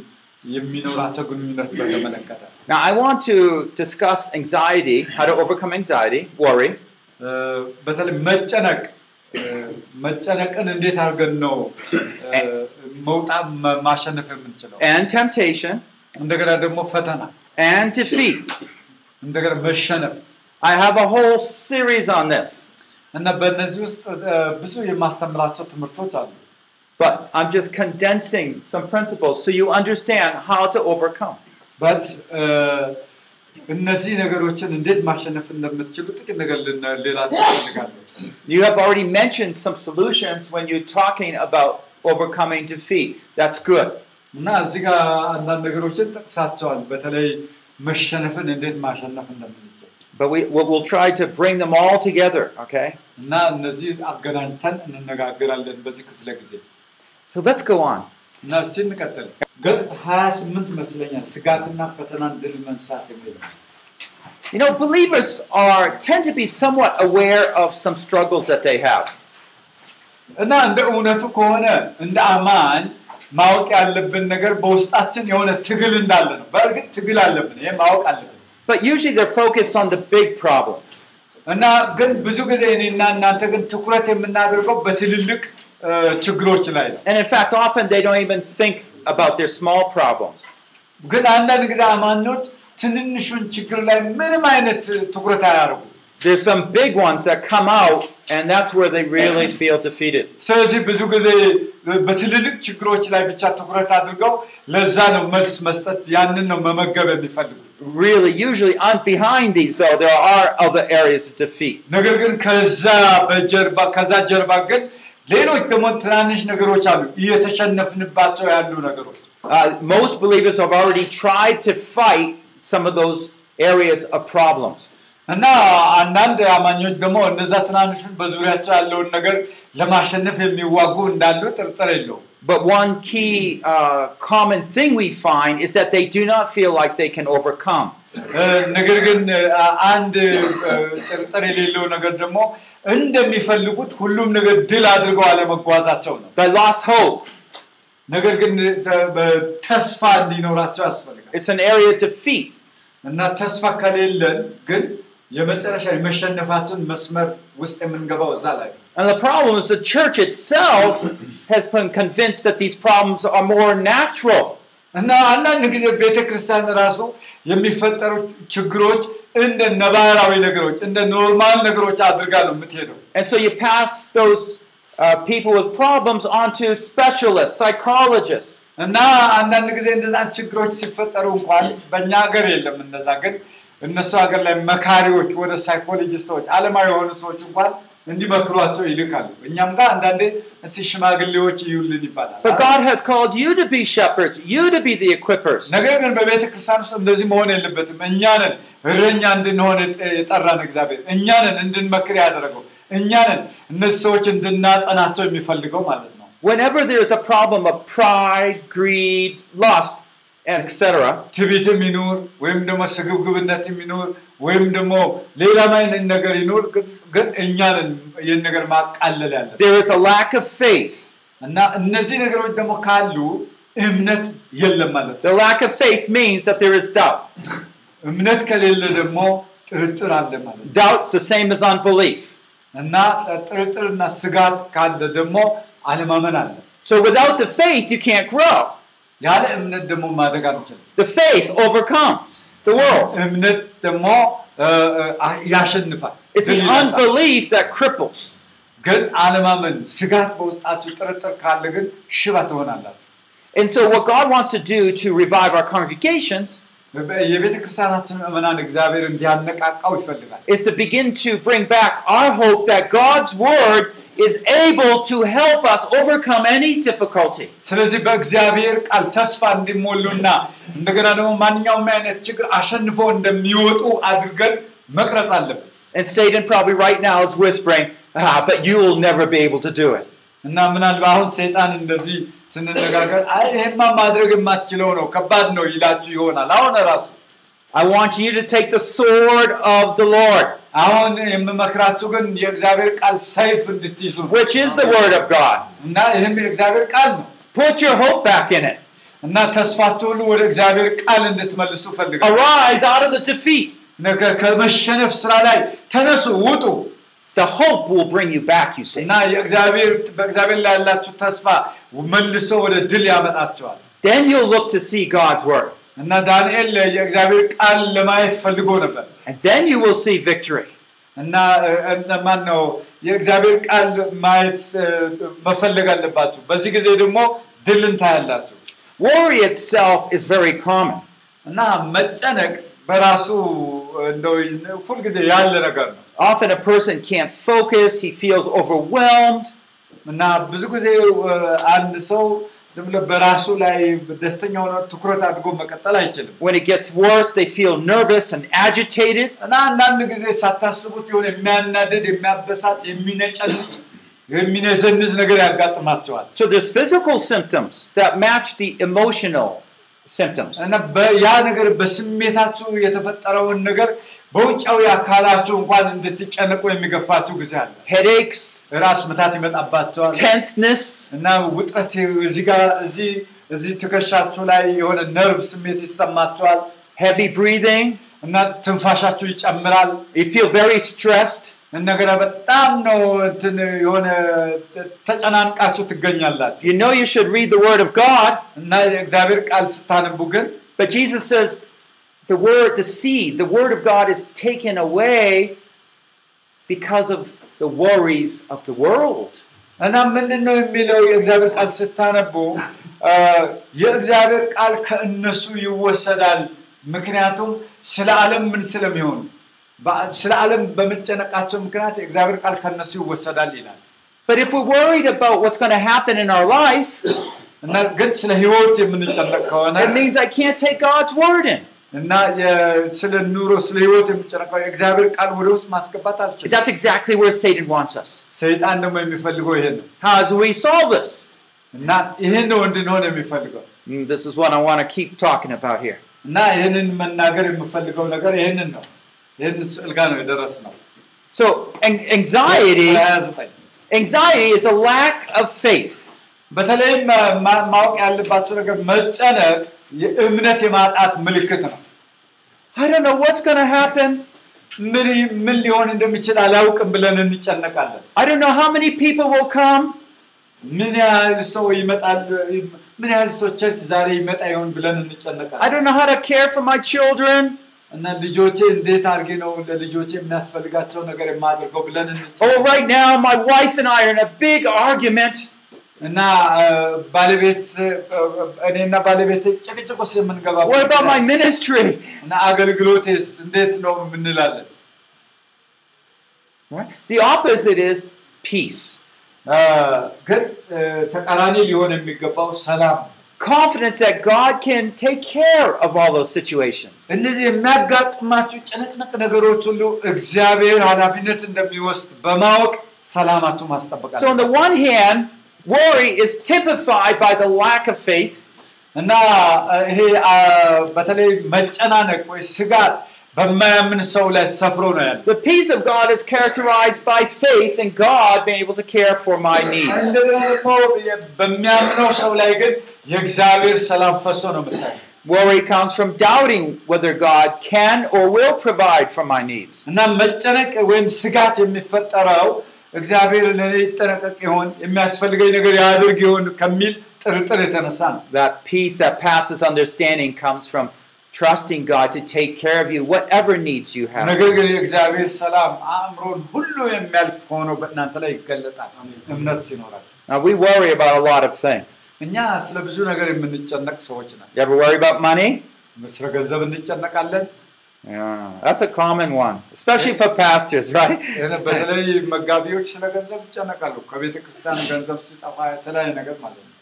የሚኖራቸው ግንኙነት በተመለከተ Now, I want to discuss anxiety, how to overcome anxiety, worry, እ፣ በተለይ መጨነቅ እ፣ መጨነቅን እንዴት አድርገን ነው እ፣ መውጣት መ- ማሸነፍ የምንችለው? and temptation, እንደገና ደግሞ ፈተና፣ and defeat. እንደገና መሸነፍ I have a whole series on this, እና በእነዚህ ውስጥ እ፣ ብዙ የማስተምራቸው ትምህርቶች አሉ። but I'm just condensing some principles so you understand how to overcome. በት እነዚህ ነገሮችን እንዴት ማሸነፍ እንደምትችሉ ጥቂት ነገር ልን- ሌላቸው እፈልጋለሁ። You have already mentioned some solutions when you're talking about overcoming defeat. That's good. እና እዚህ ጋር አንዳንድ ነገሮችን ጠቅሳቸዋል። በተለይ መሸነፍን እንዴት ማሸነፍ እንደምንችል But we, we'll, we'll try to bring them all together, okay? እና እነዚህ አገናኝተን እንነጋገራለን በዚህ ክፍለ ጊዜ So let's go on. እና እስቲ እንቀጥል። ገጽ 28 ይመስለኛል ስጋትና ፈተናን ድል መንሳት የሚለው You know, believers are tend to be somewhat aware of some struggles that they have. እና እንደ እውነቱ ከሆነ እንደ አማኝ ማወቅ ያለብን ነገር በውስጣችን የሆነ ትግል እንዳለ ነው። በእርግጥ ትግል አለብን፣ ይሄ ማወቅ አለብን። But usually they're focused on the big problems. እና ግን ብዙ ጊዜ እኔና እናንተ ግን ትኩረት የምናደርገው በትልልቅ እ፣ ችግሮች ላይ ነው። And in fact, often they don't even think about their small problems. ግን አንዳንድ ጊዜ አማኞች ትንንሹን ችግር ላይ ምንም አይነት ትኩረት አያደርጉም። There's some big ones that come out, and that's where they really feel defeated. ስለዚህ ብዙ ጊዜ በትልልቅ ችግሮች ላይ ብቻ ትኩረት አድርገው ለዛ ነው መልስ መስጠት፣ ያንን ነው መመገብ የሚፈልጉት። Really, usually on behind these, though, there are other areas of defeat. ነገር ግን ከዛ በጀርባ ከዛ ጀርባ ግን ሌሎች ደግሞ ትናንሽ ነገሮች አሉ፣ እየተሸነፍንባቸው ያሉ ነገሮች። Uh, most believers have already tried to fight some of those areas of problems. እና አንዳንድ አማኞች ደግሞ እነዛ ትናንሹን በዙሪያቸው ያለውን ነገር ለማሸነፍ የሚዋጉ እንዳሉ ጥርጥር የለውም። But one key uh, common thing we find is that they do not feel like they can overcome. እ፣ ነገር ግን እ፣ አንድ እ፣ ጥርጥር የሌለው ነገር ደግሞ እንደሚፈልጉት ሁሉም ነገር ድል አድርገው አለመጓዛቸው ነው።. ነገር ግን ተስፋ እንዲኖራቸው ያስፈልጋል It's an area of defeat. እና ተስፋ ከሌለን ግን የመጨረሻ የመሸነፋችን መስመር ውስጥ የምንገባው እዛ ላይ ነው። And the problem is the church itself has been convinced that these problems are more natural. እና አንዳንድ ጊዜ ቤተ ክርስቲያን ራሱ የሚፈጠሩ ችግሮች እንደ ነባራዊ ነገሮች እንደ ኖርማል ነገሮች አድርጋ ነው የምትሄደው። And so you pass those uh, people with problems on to specialists, psychologists. እና አንዳንድ ጊዜ እንደዛ ችግሮች ሲፈጠሩ እንኳን በእኛ ሀገር የለም እንደዛ፣ ግን እነሱ ሀገር ላይ መካሪዎች ወደ ሳይኮሎጂስቶች አለማዊ የሆኑ ሰዎች እንኳን እንዲመክሯቸው ይልካሉ። እኛም ጋር አንዳንዴ እስቲ ሽማግሌዎች ይዩልን ይባላል። But God has called you to be shepherds, you to be the equippers. ነገር ግን በቤተ ክርስቲያን ውስጥ እንደዚህ መሆን የለበትም። እኛንን እረኛ እንድንሆን የጠራን እግዚአብሔር እኛንን እንድንመክር ያደረገው እኛንን እነዚህ ሰዎች እንድናጸናቸው የሚፈልገው ማለት ነው። Whenever there's a problem of pride, greed, lust, and etc., ትዕቢትም ይኑር ወይም ደግሞ ስግብግብነት ይኑር ወይም ደግሞ ሌላም አይነት ነገር ይኑር፣ ግን- ግን እኛንን ይህን ነገር ማቃለል ያለ there is a lack of faith. እና እነዚህ ነገሮች ደግሞ ካሉ እምነት የለም ማለት ነው። The lack of faith means that there is doubt. እምነት ከሌለ ደግሞ ጥርጥር አለ ማለት ነው። Doubt's the same as unbelief. እና ጥርጥርና ስጋት ካለ ደግሞ አለማመን አለ። So without the faith, you can't grow. ያለ እምነት ደግሞ ማደግ አንችልም። The faith overcomes the world. እምነት ደግሞ እ፣ እ፣ ያሸንፋል። It's ድል the ይነሳል። unbelief that cripples. ግን አለማመን፣ ስጋት በውስጣችሁ ጥርጥር ካለ ግን ሽባ ትሆናላችሁ። And so, what God wants to do to revive our congregations የቤተ ክርስቲያናችን ምዕመናን እግዚአብሔር እንዲያነቃቃው ይፈልጋል። is to begin to bring back our hope that God's word is able to help us overcome any difficulty. ስለዚህ በእግዚአብሔር ቃል ተስፋ እንዲሞሉና እንደገና ደግሞ ማንኛውም አይነት ችግር አሸንፈው እንደሚወጡ አድርገን መቅረጽ አለብን And Satan probably right now is whispering, ah, but you will never be able to do it. እና ምናልባት አሁን ሰይጣን እንደዚህ ስንነጋገር አይ ይሄማ ማድረግ የማትችለው ነው ከባድ ነው ይላችሁ ይሆናል። አሁን ራሱ I want you to take the sword of the Lord, አሁን የምመክራችሁ ግን የእግዚአብሔር ቃል ሰይፍ እንድትይዙ ነው which is the word of God. እና ይህም የእግዚአብሔር ቃል ነው Put your hope back in it. እና ተስፋችሁ ሁሉ ወደ እግዚአብሔር ቃል እንድትመልሱ ፈልጋል። Arise out of the defeat. ከመሸነፍ ስራ ላይ ተነሱ፣ ውጡ The hope will bring you back, you see. እና የእግዚአብሔር በእግዚአብሔር ላይ ያላችሁ ተስፋ መልሶ ወደ ድል ያመጣቸዋል። Then you'll look to see God's word. እና ዳንኤል የእግዚአብሔር ቃል ለማየት ፈልጎ ነበር And then you will see victory. እና ማን ነው የእግዚአብሔር ቃል ማየት እ፣ መፈለግ አለባችሁ። በዚህ ጊዜ ደግሞ ድልን ታያላችሁ። Worry itself is very common. እና መጨነቅ በራሱ እንደው ሁልጊዜ ያለ ነገር ነው Often a person can't focus, he feels overwhelmed. እና ብዙ ጊዜ እ፣ አንድ ሰው ዝም ብሎ በራሱ ላይ ደስተኛ ሆኖ ትኩረት አድርጎ መቀጠል አይችልም። When it gets worse, they feel nervous and agitated. እና አንዳንድ ጊዜ ሳታስቡት የሆነ የሚያናድድ፣ የሚያበሳጭ፣ የሚነጨንጭ፣ የሚነዘንዝ ነገር ያጋጥማቸዋል። So there's physical symptoms that match the emotional symptoms. እና በ- ያ ነገር በስሜታችሁ የተፈጠረውን ነገር በውጫዊ አካላችሁ እንኳን እንድትጨነቁ የሚገፋችሁ ጊዜ አለ። Headaches, ራስ ምታት ይመጣባቸዋል tenseness, እና ውጥረት እዚህ ጋር እዚህ እዚህ ትከሻችሁ ላይ የሆነ ነርቭ ስሜት ይሰማቸዋል heavy breathing. እና ትንፋሻችሁ ይጨምራል። You feel very stressed. እንደገና በጣም ነው እንትን የሆነ ተጨናንቃችሁ ትገኛላችሁ You know you should read the Word of God, እና የእግዚአብሔር ቃል ስታነቡ ግን but Jesus says the Word, the seed, the Word of God is taken away because of the worries of the world. እና ምንድን ነው የሚለው የእግዚአብሔር ቃል ስታነቡ አ፣ የእግዚአብሔር ቃል ከእነሱ ይወሰዳል ምክንያቱም ስለ ዓለም ምን ስለሚሆኑ በ- ስለ ዓለም በመጨነቃቸው ምክንያት የእግዚአብሔር ቃል ከእነሱ ይወሰዳል ይላል But if we're worried about what's going to happen in our life, እና ግን ስለ ህይወት የምንጨነቅ ከሆነ it means I can't take God's Word in. እና የ- ስለ ኑሮ ስለ ህይወት የምንጨነቀው የእግዚአብሔር ቃል ወደ ውስጥ ማስገባት አልችልም That's exactly where Satan wants us. ሰይጣን ደግሞ የሚፈልገው ይሄን ነው How do we solve this? እና ይህን ነው እንድንሆን የሚፈልገው Mm, This is what I want to keep talking about here. እና ይህንን መናገር የምፈልገው ነገር ይህንን ነው ይህን ስዕል ጋር ነው የደረስ ነው So, an- anxiety, 29 anxiety is a lack of faith. በተለይም ማ- ማ- ማወቅ ያለባቸው ነገር መጨነቅ የእምነት የማጣት ምልክት ነው I don't know what's going to happen. ምን ምን ሊሆን እንደሚችል አላውቅም ብለን እንጨነቃለን። I don't know how many people will come. ምን ያህል ሰው ይመጣል? ምን ያህል ሰው ቸርች ዛሬ ይመጣ ይሆን ብለን I እንጨነቃለን። don't know how to care for my children. እና ልጆቼ እንዴት አድርጌ ነው ለልጆቼ የሚያስፈልጋቸው ነገር የማደርገው ብለን Oh, እንጨነቃለን። right now, my wife and I are in a big argument. እና አ፣ ባለቤት አ፣ እኔና ባለቤት ጭቅጭቅ ውስጥ የምንገባ What about my ministry? እና አገልግሎቴስ እንዴት ነው የምንላለን። Right? The opposite is peace. አ፣ ግን አ፣ ተቃራኒ ሊሆን የሚገባው ሰላም ነው። Confidence that God can take care of all those situations. እነዚህ የሚያጋጥማችሁ ጭንቅንቅ ነገሮች ሁሉ እግዚአብሔር ኃላፊነት እንደሚወስድ በማወቅ ሰላማችሁ ማስጠበቅ So, on አለባችሁ። the one hand, worry is typified by the lack of faith. እና አ፣ ይሄ አ፣ በተለይ መጨናነቅ ወይ ስጋት በማያምን ሰው ላይ ሰፍሮ ነው ያለ። The peace of God is characterized by faith in God being able to care for my needs. እንደገና ደግሞ በሚያምነው ሰው ላይ ግን የእግዚአብሔር ሰላም ፈሶ ነው የምታየው። Worry comes from doubting whether God can or will provide for my needs. እና መጨነቅ ወይም ስጋት የሚፈጠረው እግዚአብሔር ለእኔ ይጠነቀቅ ይሆን የሚያስፈልገኝ ነገር ያድርግ ይሆን ከሚል ጥርጥር የተነሳ ነው። That peace that passes understanding comes from trusting God to take care of you, whatever needs you have. ነገር ግን የእግዚአብሔር ሰላም አእምሮን ሁሉ የሚያልፍ ሆኖ በእናንተ ላይ ይገለጣል እምነት ሲኖራል። Now, we worry about a lot of things. እኛ ስለ ብዙ ነገር የምንጨነቅ ሰዎች ነን። You ever worry about money? ስለ ገንዘብ እንጨነቃለን። Yeah, that's a common one, especially for pastors, right? በተለይ መጋቢዎች ስለ ገንዘብ ይጨነቃሉ። ከቤተ ክርስቲያን ገንዘብ ሲጠፋ የተለያየ ነገር ማለት ነው።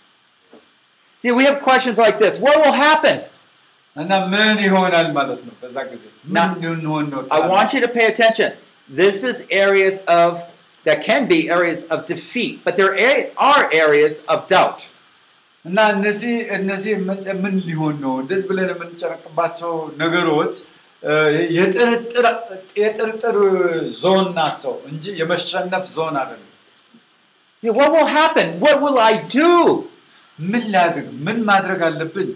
See, we have questions like this What will happen? እና ምን ይሆናል ማለት ነው በዛ ጊዜ Now, ምን ልንሆን ነው? I want you to pay attention. This is areas of, that can be areas of defeat, but there are are areas of doubt. እና እነዚህ እነዚህ ምን- ምን ሊሆን ነው እንደዚህ ብለን የምንጨነቅባቸው ነገሮች እ፣ የጥርጥር ዞን ናቸው እንጂ የመሸነፍ ዞን አይደለም። what will happen? What will I do? ምን ላድርግ? ምን ማድረግ አለብኝ?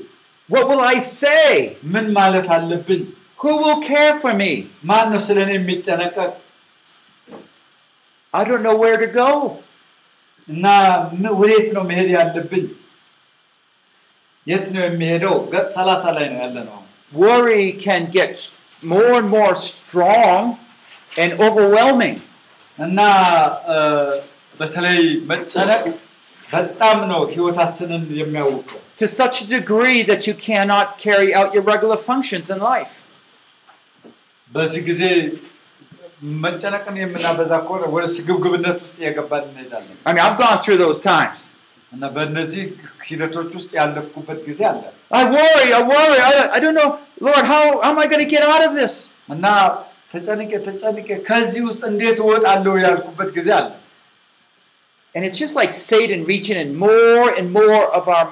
What will I say? ምን ማለት አለብኝ? Who will care for me? ማን ነው ስለ እኔ የሚጠነቀቅ? I don't know where to go. እና ወዴት ነው መሄድ ያለብኝ? የት ነው የሚሄደው? ገጽ ሰላሳ ላይ ነው ያለ ነው። Worry can get s- more and more strong and overwhelming. እና እ፣ በተለይ መጨነቅ በጣም ነው ህይወታችንን የሚያውቀው። to such a degree that you cannot carry out your regular functions in life. በዚህ ጊዜ መጨነቅን የምናበዛ ከሆነ ወደ ስግብግብነት ውስጥ እየገባን እንሄዳለን I mean, I've gone through those times. እና በእነዚህ ሂደቶች ውስጥ ያለፍኩበት ጊዜ አለ I worry, I worry, I, I don't know, Lord, how, how am I going to get out of this? እና ተጨንቄ ተጨንቄ ከዚህ ውስጥ እንዴት እወጣለሁ ያልኩበት ጊዜ አለ And it's just like Satan reaching in more and more of our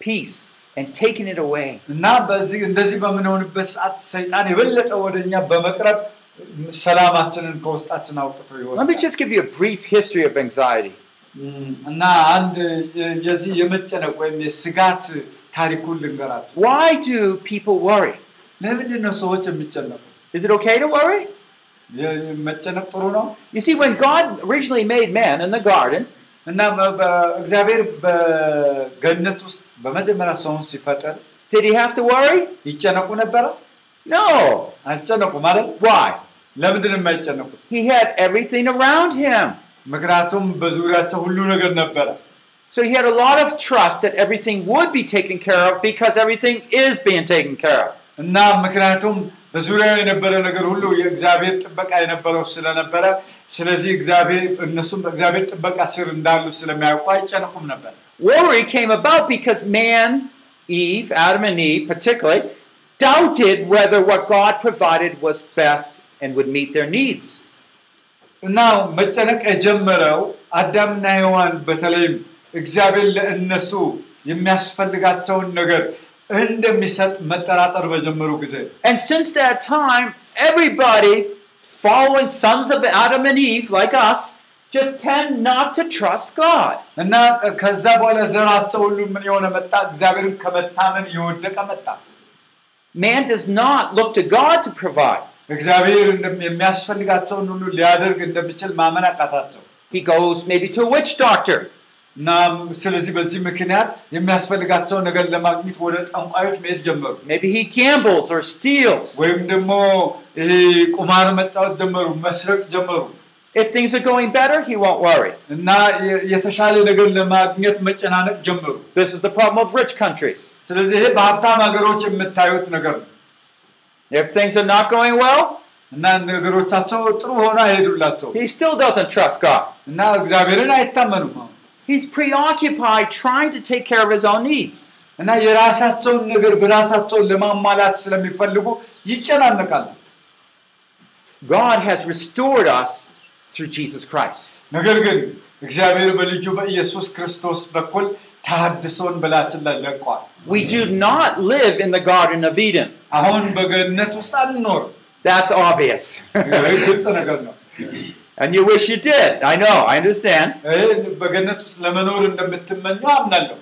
peace and taking it away. እና በዚህ እንደዚህ በምንሆንበት ሰዓት ሰይጣን የበለጠ ወደ እኛ በመቅረብ ሰላማችንን ከውስጣችን አውጥቶ Let me ይወስዳል just give you a brief history of anxiety. እም፣ እና አንድ የ- የዚህ የመጨነቅ ወይም የስጋት ታሪኩን ልንገራቸው Why do people worry? ለምንድን ነው ሰዎች የሚጨነቁ Is it okay to worry? የ- መጨነቅ ጥሩ ነው You see, when God originally made man in the garden, እና በ- በ- እግዚአብሔር በገነት ውስጥ በመጀመሪያ ሰውን ሲፈጥር did he have to worry? ይጨነቁ ነበረ No. አይጨነቁ ማለት Why? ለምንድን ነው የማይጨነቁት He had everything around him. ምክንያቱም በዙሪያቸው ሁሉ ነገር ነበረ So he had a lot of trust that everything would be taken care of because everything is being taken care of. እና ምክንያቱም በዙሪያው የነበረ ነገር ሁሉ የእግዚአብሔር ጥበቃ የነበረው ስለነበረ ስለዚህ እግዚአብሔር እነሱም በእግዚአብሔር ጥበቃ ስር እንዳሉ ስለሚያውቁ አይጨነቁም ነበር Worry came about because man, Eve, Adam and Eve particularly, doubted whether what God provided was best and would meet their needs. እና መጨነቅ የጀመረው አዳምና ሔዋን በተለይም እግዚአብሔር ለእነሱ የሚያስፈልጋቸውን ነገር እንደሚሰጥ መጠራጠር በጀመሩ ጊዜ And since that time, everybody following sons of Adam and Eve, like us, just tend not to trust God. እና ከዛ በኋላ ዘራቸው ሁሉ ምን የሆነ መጣ እግዚአብሔርን ከመታመን የወደቀ መጣ Man does not look to God to provide. እግዚአብሔር የሚያስፈልጋቸውን ሁሉ ሊያደርግ እንደሚችል ማመን አቃታቸው He goes maybe to a witch doctor. እና ስለዚህ በዚህ ምክንያት የሚያስፈልጋቸውን ነገር ለማግኘት ወደ ጠንቋዮች መሄድ ጀመሩ Maybe he gambles or steals. ወይም ደግሞ ይሄ ቁማር መጫወት ጀመሩ መስረቅ ጀመሩ If things are going better, he won't worry. እና የተሻለ ነገር ለማግኘት መጨናነቅ ጀመሩ This is the problem of rich countries. ስለዚህ ይሄ በሀብታም ሀገሮች የምታዩት ነገር ነው If things are not going well, እና ነገሮቻቸው ጥሩ ሆነ አይሄዱላቸው he still doesn't trust God. እና እግዚአብሔርን አይታመኑም አሁን He's preoccupied trying to take care of his own needs. እና የራሳቸውን ነገር በራሳቸውን ለማሟላት ስለሚፈልጉ ይጨናነቃሉ God has restored us through Jesus Christ. ነገር ግን እግዚአብሔር በልጁ በኢየሱስ ክርስቶስ በኩል ተሐድሶን በላችን ላይ ለቋል We do not live in the Garden of Eden. አሁን በገነት ውስጥ አንኖርም That's obvious. ይህ ግልጽ ነገር ነው and you wish you did. I know, I understand. ይህ በገነት ውስጥ ለመኖር እንደምትመኙ አምናለሁ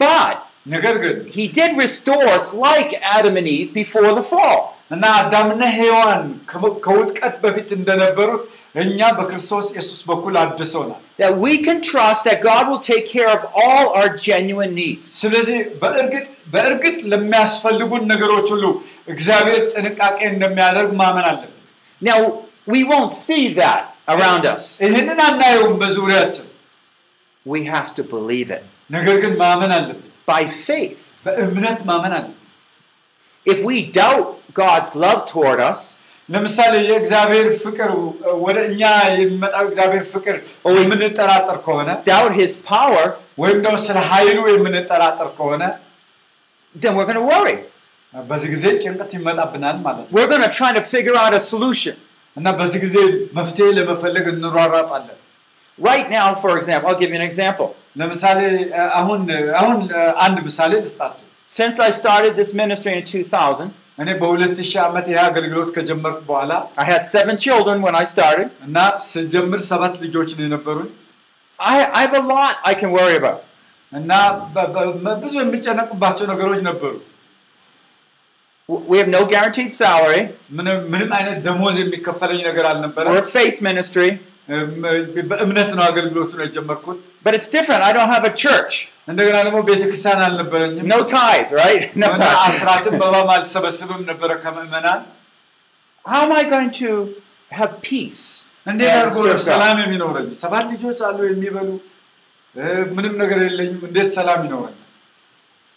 But ነገር ግን he did restore us like Adam and Eve before the fall. እና አዳምና ሔዋን ከ- ከውድቀት በፊት እንደነበሩት እኛ በክርስቶስ ኢየሱስ በኩል አድሶናል That we can trust that God will take care of all our genuine needs. ስለዚህ በእርግጥ በእርግጥ ለሚያስፈልጉን ነገሮች ሁሉ እግዚአብሔር ጥንቃቄ እንደሚያደርግ ማመን አለብን Now, we won't see that around us. ይህንን አናየውም በዙሪያችን We have to believe it ነገር ግን ማመን አለብን by faith. በእምነት ማመን አለብን If we doubt God's love toward us, ለምሳሌ የእግዚአብሔር ፍቅር ወደ እኛ የሚመጣው እግዚአብሔር ፍቅር የምንጠራጠር ከሆነ doubt his power, ወይም ደግሞ ስለ ኃይሉ የምንጠራጠር ከሆነ then we're going to worry. በዚህ ጊዜ ጭንቀት ይመጣብናል ማለት ነው We're going to try to figure out a solution. እና በዚህ ጊዜ መፍትሄ ለመፈለግ እንሯሯጣለን Right now, for example, I'll give you an example. ለምሳሌ አሁን አሁን አንድ ምሳሌ ልስጣችሁ Since I started this ministry in 2000, እኔ በ2000 ዓመት ይህ አገልግሎት ከጀመርኩ በኋላ I had seven children when I started. እና ስጀምር ሰባት ልጆች ነው የነበሩኝ I, I have a lot I can worry about. እና በ- በ- ብዙ የሚጨነቅባቸው ነገሮች ነበሩ W- We have no guaranteed salary. ምንም ምንም አይነት ደሞዝ የሚከፈለኝ ነገር አልነበረ We're a faith ministry, በእምነት ነው አገልግሎቱን የጀመርኩት but it's different. I don't have a church. እንደገና ደግሞ ቤተክርስቲያን አልነበረኝም No tithe, right? No [LAUGHS] እና tithe. አስራትን በባም አልሰበስብም ነበረ ከምእመናን How am I going to have peace? እንዴት and አድርጎ ነው serve God? ሰላም የሚኖረኝ ሰባት ልጆች አሉ የሚበሉ እ፣ ምንም ነገር የለኝም እንዴት ሰላም ይኖረኝ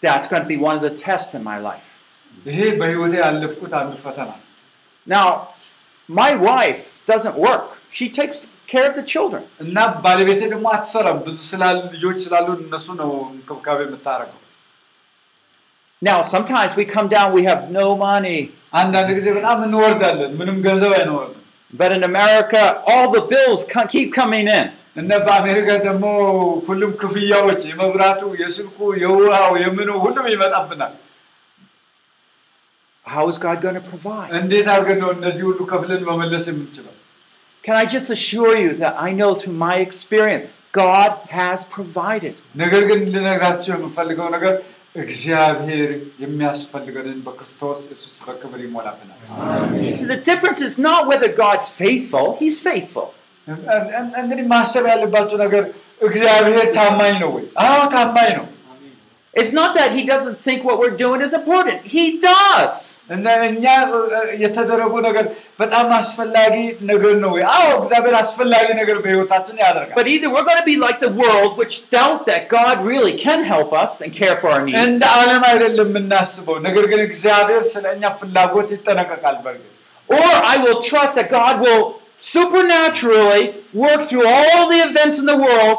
That's going to be one of the tests in my life. ይሄ በህይወቴ ያለፍኩት አንዱ ፈተና ነው። Now, my wife doesn't work. She takes care of the children. እና ባለቤቴ ደግሞ አትሰራም ብዙ ስላሉ ልጆች ስላሉ እነሱ ነው እንክብካቤ የምታደርገው Now, sometimes we come down, we have no money. አንዳንድ ጊዜ በጣም እንወርዳለን ምንም ገንዘብ አይኖርም But in America, all the bills co- keep coming in. እና በአሜሪካ ደግሞ ሁሉም ክፍያዎች የመብራቱ የስልኩ የውሃው የምኑ ሁሉም ይመጣብናል How is God going to provide? እንዴት አድርገን ነው እነዚህ ሁሉ ከፍለን መመለስ የምንችለው Can I just assure you that I know through my experience, God has provided. ነገር ግን ልነግራቸው የምፈልገው ነገር እግዚአብሔር የሚያስፈልገንን በክርስቶስ ኢየሱስ በክብር ይሞላብናል So the difference is not whether God's faithful, He's faithful. እንግዲህ ማሰብ ያለባቸው ነገር እግዚአብሔር ታማኝ ነው ወይ አዎ ታማኝ ነው It's not that He doesn't think what we're doing is important. He does. እና እኛ እ, እ, የተደረጉ ነገር በጣም አስፈላጊ ነገር ነው ወይ አዎ እግዚአብሔር አስፈላጊ ነገር በህይወታችን ያደርጋል But either we're going to be like the world, which doubt that God really can help us and care for our needs, እንደ ዓለም አይደለም የምናስበው ነገር ግን እግዚአብሔር ስለ እኛ ፍላጎት ይጠነቀቃል በእርግጥ or I will trust that God will supernaturally work through all the events in the world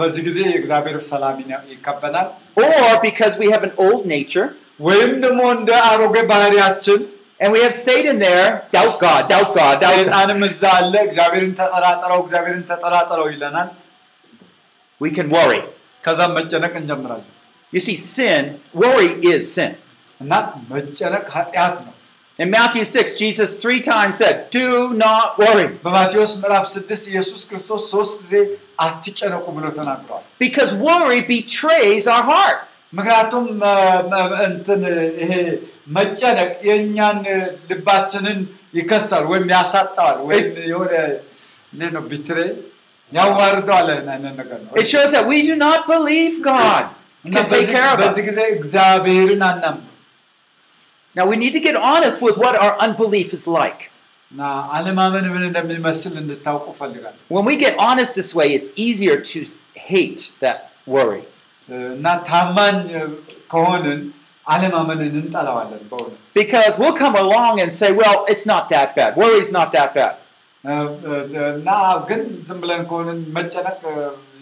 በዚህ ጊዜ የእግዚአብሔር ሰላም ይነ- ይከበናል or because we have an old nature ወይም ደግሞ እንደ አሮጌ ባህሪያችን And we have Satan there. Doubt God, doubt God, doubt God. ሰይጣንም እዛ አለ። እግዚአብሔርን ተጠራጠረው፣ እግዚአብሔርን ተጠራጠረው ይለናል። We can worry. ከዛም መጨነቅ እንጀምራለን You see, sin, worry is sin. እና መጨነቅ ኃጢአት ነው። In Matthew 6, Jesus three times said, Do not worry. በማቴዎስ ምዕራፍ ስድስት ኢየሱስ ክርስቶስ ሶስት ጊዜ አትጨነቁ ብሎ ተናግረዋል። Because worry betrays our heart. ምክንያቱም እ፣ እ፣ እንትን ይሄ መጨነቅ የእኛን ልባችንን ይከሳል ወይም ያሳጣዋል ወይም የሆነ እንዴት ነው ቢትሬ ያዋርደዋል አይነት ነገር ነው። It shows that we do not believe God እና can take በዚህ- care of us. በዚህ ጊዜ እግዚአብሔርን አናምንም now we need to get honest with what our unbelief is like. When we get honest this way, it's easier to hate that worry. Because we'll come along and say, well, it's not that bad. Worry's not that bad. እና ግን ዝም ብለን ከሆንን መጨነቅ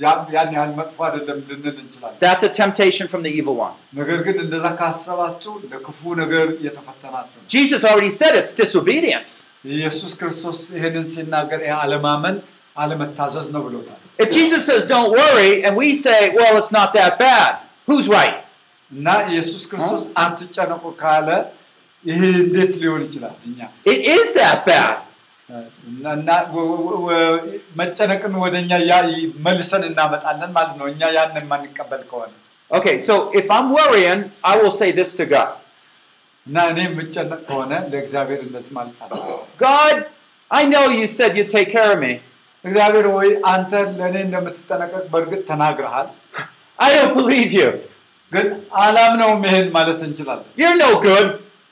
ያ- ያን ያህል መጥፎ አይደለም ልንል እንችላለን። That's a temptation from the evil one. ነገር ግን እንደዛ ካሰባችሁ ለክፉ ነገር እየተፈተናችሁ ነው። Jesus already said it's disobedience. ኢየሱስ ክርስቶስ ይህንን ሲናገር ይህ አለማመን አለመታዘዝ ነው ብሎታል። If Jesus says don't worry and we say, well, it's not that bad, who's right? እና ኢየሱስ ክርስቶስ አትጨነቁ ካለ ይህ እንዴት ሊሆን ይችላል? እኛ It is that bad. እና እና ወ- ወ- ወ- መጨነቅን ወደ እኛ ያ- መልሰን እናመጣለን ማለት ነው። እኛ ያን የማንቀበል ከሆነ Okay, so if I'm worrying, I will say this to God እና እኔ የምጨነቅ ከሆነ ለእግዚአብሔር እንደዚህ ማለት አለ God, I know you said you'd take care of me. እግዚአብሔር ወይ አንተ ለእኔ እንደምትጠነቀቅ በእርግጥ ተናግረሃል፣ I don't believe you. ግን አላምነውም ይሄን ማለት እንችላለን። You're no good.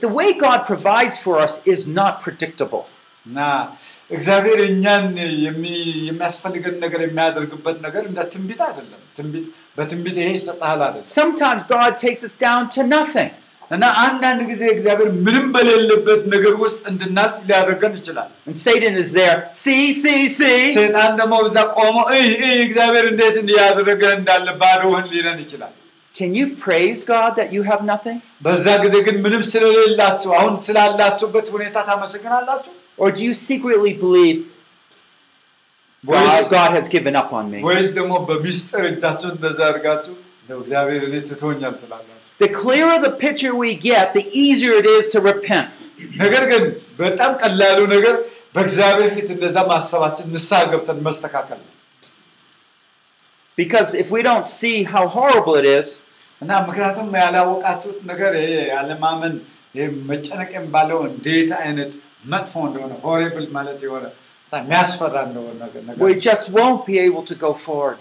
The way God provides for us is not predictable. እና እግዚአብሔር እኛን የሚ- የሚያስፈልገን ነገር የሚያደርግበት ነገር እንደ ትንቢት አይደለም። ትንቢት በትንቢት ይሄ ይሰጥሃል አይደለም። Sometimes God takes us down to nothing. እና አንዳንድ ጊዜ እግዚአብሔር ምንም በሌለበት ነገር ውስጥ እንድናልፍ ሊያደርገን ይችላል። And Satan is there. See, see, see. ሰይጣን ደግሞ በዛ ቆሞ እይ እይ እግዚአብሔር እንዴት እንዲያደረገ እንዳለ ባዶህን ሊለን ይችላል። Can you praise God that you have nothing? በዛ ጊዜ ግን ምንም ስለሌላችሁ አሁን ስላላችሁበት ሁኔታ ታመሰግናላችሁ Or do you secretly believe God, ወይስ- God has given up on me? ወይስ ደግሞ በሚስጥር እጃችሁን እንደዛ አድርጋችሁ እንደው እግዚአብሔር እኔ ትቶኛል ትላላችሁ። The clearer the picture we get, the easier it is to repent. ነገር ግን በጣም ቀላሉ ነገር በእግዚአብሔር ፊት እንደዛ ማሰባችን ንስሐ ገብተን መስተካከል ነው Because if we don't see how horrible it is, እና ምክንያቱም ያላወቃችሁት ነገር ይሄ ያለማመን ይሄ መጨነቅ የሚባለው እንዴት አይነት መጥፎ እንደሆነ ሆሪብል ማለት የሆነ በጣም የሚያስፈራ እንደሆነ ነገር ነገር we just won't be able to go forward.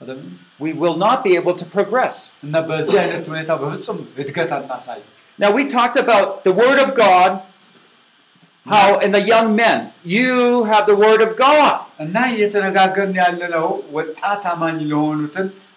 አይደለም? We will not be able to progress. እና በዚህ አይነት ሁኔታ በፍጹም እድገት አናሳይ Now, we talked about the Word of God, how in the young men, you have the Word of God. እና እየተነጋገርን ያለነው ወጣት አማኝ ለሆኑትን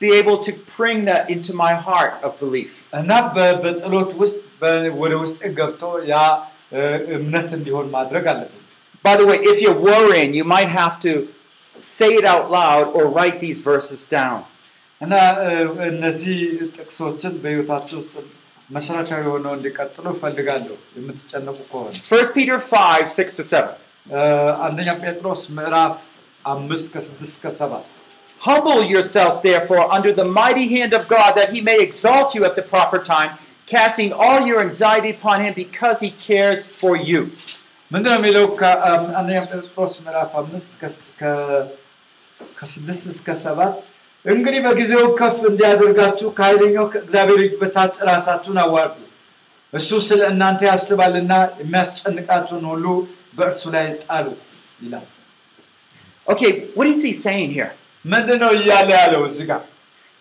be able to bring that into my heart of belief. እና በ- በጸሎት ውስጥ በ- ወደ ውስጥ ገብቶ ያ እ፣ እምነት እንዲሆን ማድረግ አለብን By the way, if you're worrying, you might have to say it out loud or write these verses down. እና እ፣ እነዚህ ጥቅሶችን በህይወታችሁ ውስጥ መሰረታዊ ሆነው እንዲቀጥሉ እፈልጋለሁ የምትጨነቁ ከሆነ 1 Peter 5, 6 to 7. እ፣ አንደኛ ጴጥሮስ ምዕራፍ አምስት ከስድስት ከሰባት Humble yourselves, therefore, under the mighty hand of God, that he may exalt you at the proper time, casting all your anxiety upon him because he cares for you. ምንድነው የሚለው ከአንደኛ ጴጥሮስ ምዕራፍ አምስት ከስ- ከ- ከስድስት እስከ ሰባት እንግዲህ በጊዜው ከፍ እንዲያደርጋችሁ ከኃይለኛው ከእግዚአብሔር እጅ በታች ራሳችሁን አዋርዱ እሱ ስለ እናንተ ያስባልና የሚያስጨንቃችሁን ሁሉ በእርሱ ላይ ጣሉ ይላል Okay, what is he saying here? ምንድን ነው እያለ ያለው እዚህ ጋር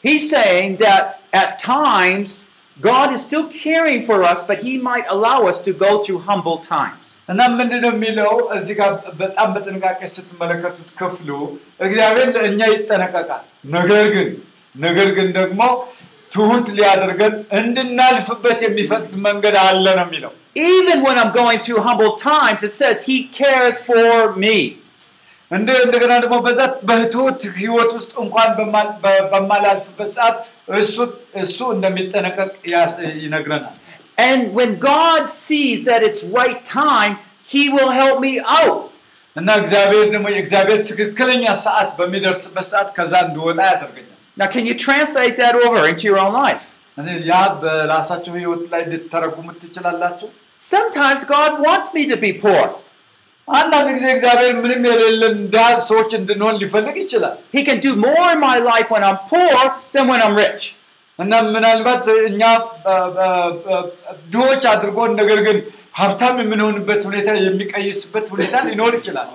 He's saying that at times God is still caring for us, but He might allow us to go through humble times. እና ምንድን ነው የሚለው እዚህ ጋር በጣም በጥንቃቄ ስትመለከቱት ክፍሉ እግዚአብሔር ለእኛ ይጠነቀቃል ነገር ግን ነገር ግን ደግሞ ትሁት ሊያደርገን እንድናልፍበት የሚፈቅድ መንገድ አለ ነው የሚለው Even when I'm going through humble times, it says He cares for me. እንደ እንደገና ደግሞ በዛ በትሁት ህይወት ውስጥ እንኳን በማ- በ- በማላልፍበት ሰዓት እሱ እሱ እንደሚጠነቀቅ ያስ- ይነግረናል And when God sees that it's right time, He will help me out. እና እግዚአብሔር ደግሞ የእግዚአብሔር ትክክለኛ ሰዓት በሚደርስበት ሰዓት ከዛ እንድወጣ ያደርገኛል Now, can you translate that over into your own life? እኔ ያ በራሳቸው ህይወት ላይ ልትተረጉሙት ትችላላችሁ Sometimes God wants me to be poor. አንዳንድ ጊዜ እግዚአብሔር ምንም የሌለን ድሃ ሰዎች እንድንሆን ሊፈልግ ይችላል He can do more in my life when I'm poor than when I'm rich. እና ምናልባት እኛ በ- በ- በ- ድሆች አድርጎን ነገር ግን ሀብታም የምንሆንበት ሁኔታ የሚቀይስበት ሁኔታ ሊኖር ይችላል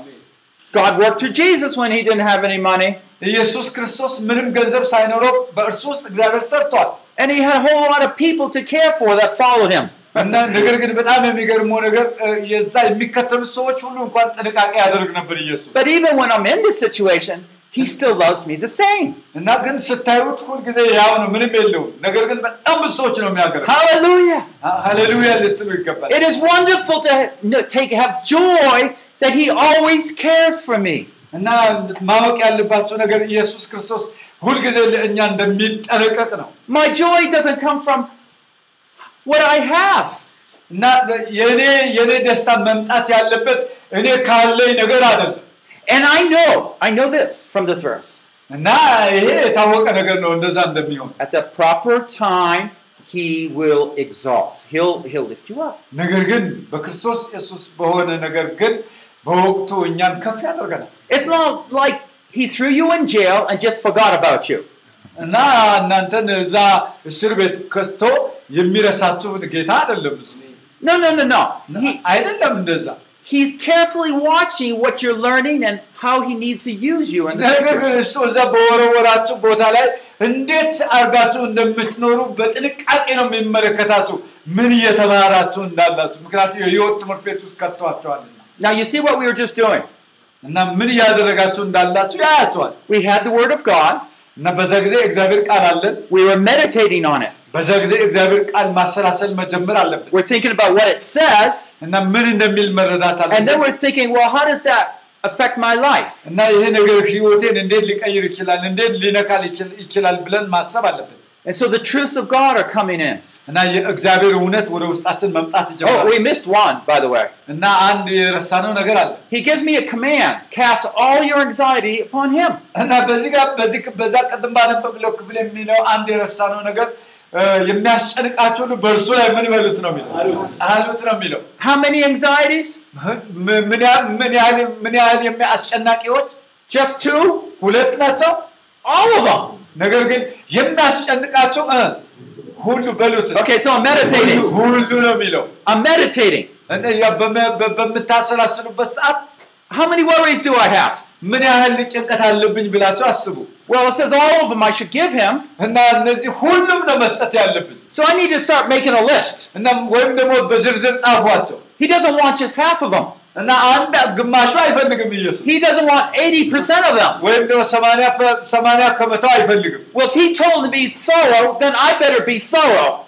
God worked through Jesus when he didn't have any money, ኢየሱስ ክርስቶስ ምንም ገንዘብ ሳይኖረው በእርሱ ውስጥ እግዚአብሔር ሰርቷል and he had a whole lot of people to care for that followed him. እና ነገር ግን በጣም የሚገርመው ነገር እ፣ የዛ የሚከተሉት ሰዎች ሁሉ እንኳን ጥንቃቄ ያደርግ ነበር ኢየሱስ But even when I'm in this situation, he still loves me the same. እና ግን ስታዩት ሁልጊዜ ያው ነው ምንም የለውም ነገር ግን በጣም ብዙ ሰዎች ነው የሚያገር Hallelujah! ሃሌሉያ ልትሉ ይገባል It is wonderful to ha- no, take have joy that he always cares for me. እና ማወቅ ያለባቸው ነገር ኢየሱስ ክርስቶስ ሁልጊዜ ለእኛ እንደሚጠነቀቅ ነው My joy doesn't come from what I have. እና የኔ የኔ ደስታ መምጣት ያለበት እኔ ካለኝ ነገር አይደለም And I know, I know this from this verse. እና ይሄ የታወቀ ነገር ነው እንደዛ እንደሚሆን At the proper time, he will exalt. He'll he'll lift you up. ነገር ግን በክርስቶስ ኢየሱስ በሆነ ነገር ግን በወቅቱ እኛን ከፍ ያደርገናል It's not like he threw you in jail and just forgot about you. እና እናንተን እዛ እስር ቤት ከቶ የሚረሳችሁ ጌታ አይደለም እሱ No, no, no, no. He, አይደለም እንደዛ he's carefully watching what you're learning and how he needs to use you in the ነገር future. ግን እሱ እዛ በወረወራችሁ ቦታ ላይ እንዴት አርጋችሁ እንደምትኖሩ በጥንቃቄ ነው የሚመለከታችሁ ምን እየተማራችሁ እንዳላችሁ ምክንያቱም የህይወት ትምህርት ቤት ውስጥ ከቷቸዋልና Now you see what we were just doing. እና ምን እያደረጋችሁ እንዳላችሁ ያያቸዋል We had the word of God. እና በዛ ጊዜ እግዚአብሔር ቃል አለን We were meditating on it. በዛ ጊዜ እግዚአብሔር ቃል ማሰላሰል መጀመር አለብን We're thinking about what it says, እና ምን እንደሚል መረዳት and then አለብን we're thinking, well, how does that affect my life? እና ይሄ ነገር ህይወቴን እንዴት ሊቀይር ይችላል እንዴት ሊነካል ይችል- ይችላል ብለን ማሰብ አለብን And so the truths of God are coming in. እና የእግዚአብሔር እውነት ወደ ውስጣችን መምጣት Oh, ይጀምራል we missed one, by the way. እና አንድ የረሳነው ነገር አለ He gives me a command cast all your anxiety upon Him. እና በዚህ ጋር በዚህ በዛ ቅድም ባነበብለው ክፍል የሚለው አንድ የረሳነው ነገር እ፣ የሚያስጨንቃቸው ሁሉ በእርሱ ላይ ምን በሉት ነው የሚለው አሉት ነው የሚለው How many anxieties? ምን ያህል ምን ያህል ምን ያህል የሚ- አስጨናቂዎች Just two? ሁለት ናቸው All of them. ነገር ግን የሚያስጨንቃቸው Okay, so I'm meditating. I'm meditating. How many worries do I have? Well, it says all of them I should give him. So I need to start making a list. He doesn't want just half of them. He doesn't want 80% of them. Well, if he told me to be thorough, then I better be thorough.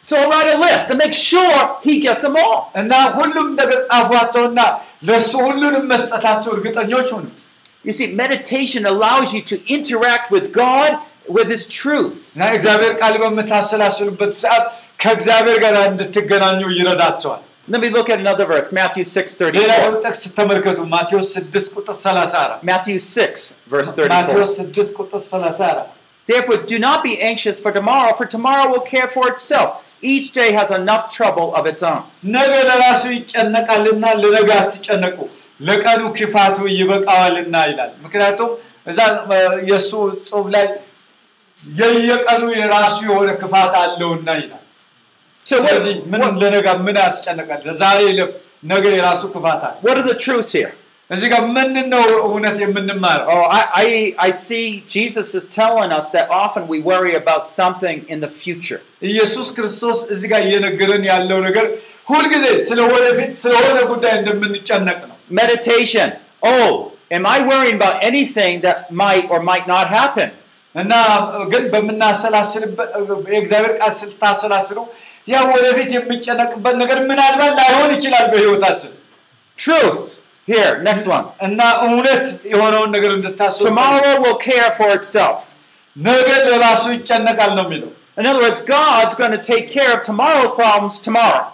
So I'll write a list to make sure he gets them all. You see, meditation allows you to interact with God with His truth. እና እግዚአብሔር ቃል በምታሰላስሉበት ሰዓት ከእግዚአብሔር ጋር እንድትገናኙ ይረዳቸዋል Let me look at another verse, Matthew 6 ሌላውን 34. ጥቅስ ተመልከቱ ማቴዎስ 6 ቁጥር 34 Matthew 6, verse 34. ማቴዎስ 6 ቁጥር 34 Therefore, do not be anxious for tomorrow, for tomorrow will care for itself. Each day has enough trouble of its own. ነገ ለራሱ ይጨነቃልና ለነገ አትጨነቁ፣ ለቀኑ ክፋቱ ይበቃዋልና ይላል። ምክንያቱም እዛ እ፣ የእሱ ጽሑፍ ላይ የየቀኑ የራሱ የሆነ ክፋት አለውና ይላል። So what, ስለዚህ ምን what, ለነገ ምን ያስጨንቃል? ዛሬ ይለፍ፣ ነገ የራሱ ክፋት አለ። what are the truths here? እዚህ ጋር ምንድን ነው እውነት የምንማረው? Oh, I, I, I see Jesus is telling us that often we worry about something in the future. ኢየሱስ ክርስቶስ እዚህ ጋር እየነገረን ያለው ነገር ሁልጊዜ ስለ ወደፊት ስለሆነ ጉዳይ እንደምንጨነቅ ነው። Meditation. Oh, am I worrying about anything that might or might not happen? እና ግን በምናሰላስልበት የእግዚአብሔር ቃል ስታሰላስሉ ያ ወደፊት የሚጨነቅበት ነገር ምናልባት ላይሆን ይችላል በህይወታችን Truth. Here, next one. እና እውነት የሆነውን ነገር እንድታስቡ Tomorrow will care for itself. ነገ ለራሱ ይጨነቃል ነው የሚለው In other words, God's going to take care of tomorrow's problems tomorrow.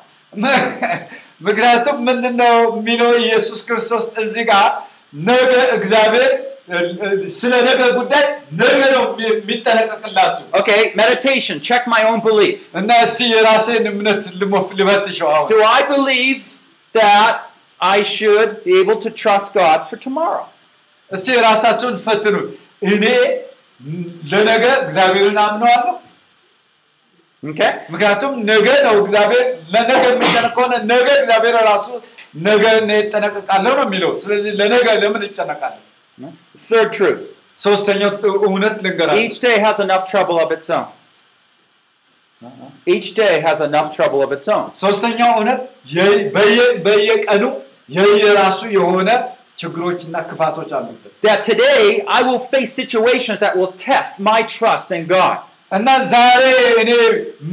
ምክንያቱም ምንድነው የሚለው ኢየሱስ ክርስቶስ እዚህ ጋር ነገ እግዚአብሔር እ፣ እ፣ ስለ ነገ ጉዳይ ነገ ነው የሚጠነቀቅላችሁ Okay, meditation. Check my own belief. እና እስቲ የራሴን እምነት ልሞፍ- ልፈትሸው አሁን Do I believe that I should be able to trust God for tomorrow? እስቲ ራሳቸውን ፈትኑ እኔ ለነገ እግዚአብሔርን አምነዋለሁ Okay? ምክንያቱም ነገ ነው እግዚአብሔር ለነገ የሚጨነቅ ከሆነ ነገ እግዚአብሔር ራሱ ነገ እኔ እጠነቀቃለሁ ነው የሚለው ስለዚህ ለነገ ለምን ይጨነቃለሁ Third truth. ሶስተኛው እውነት ልንገራለሁ Each day has enough trouble of its own. Each day has enough trouble of its own. ሶስተኛው እውነት የ- በየ- በየቀኑ የየራሱ የሆነ ችግሮችና ክፋቶች አሉበት That today I will face situations that will test my trust in God. እና ዛሬ እኔ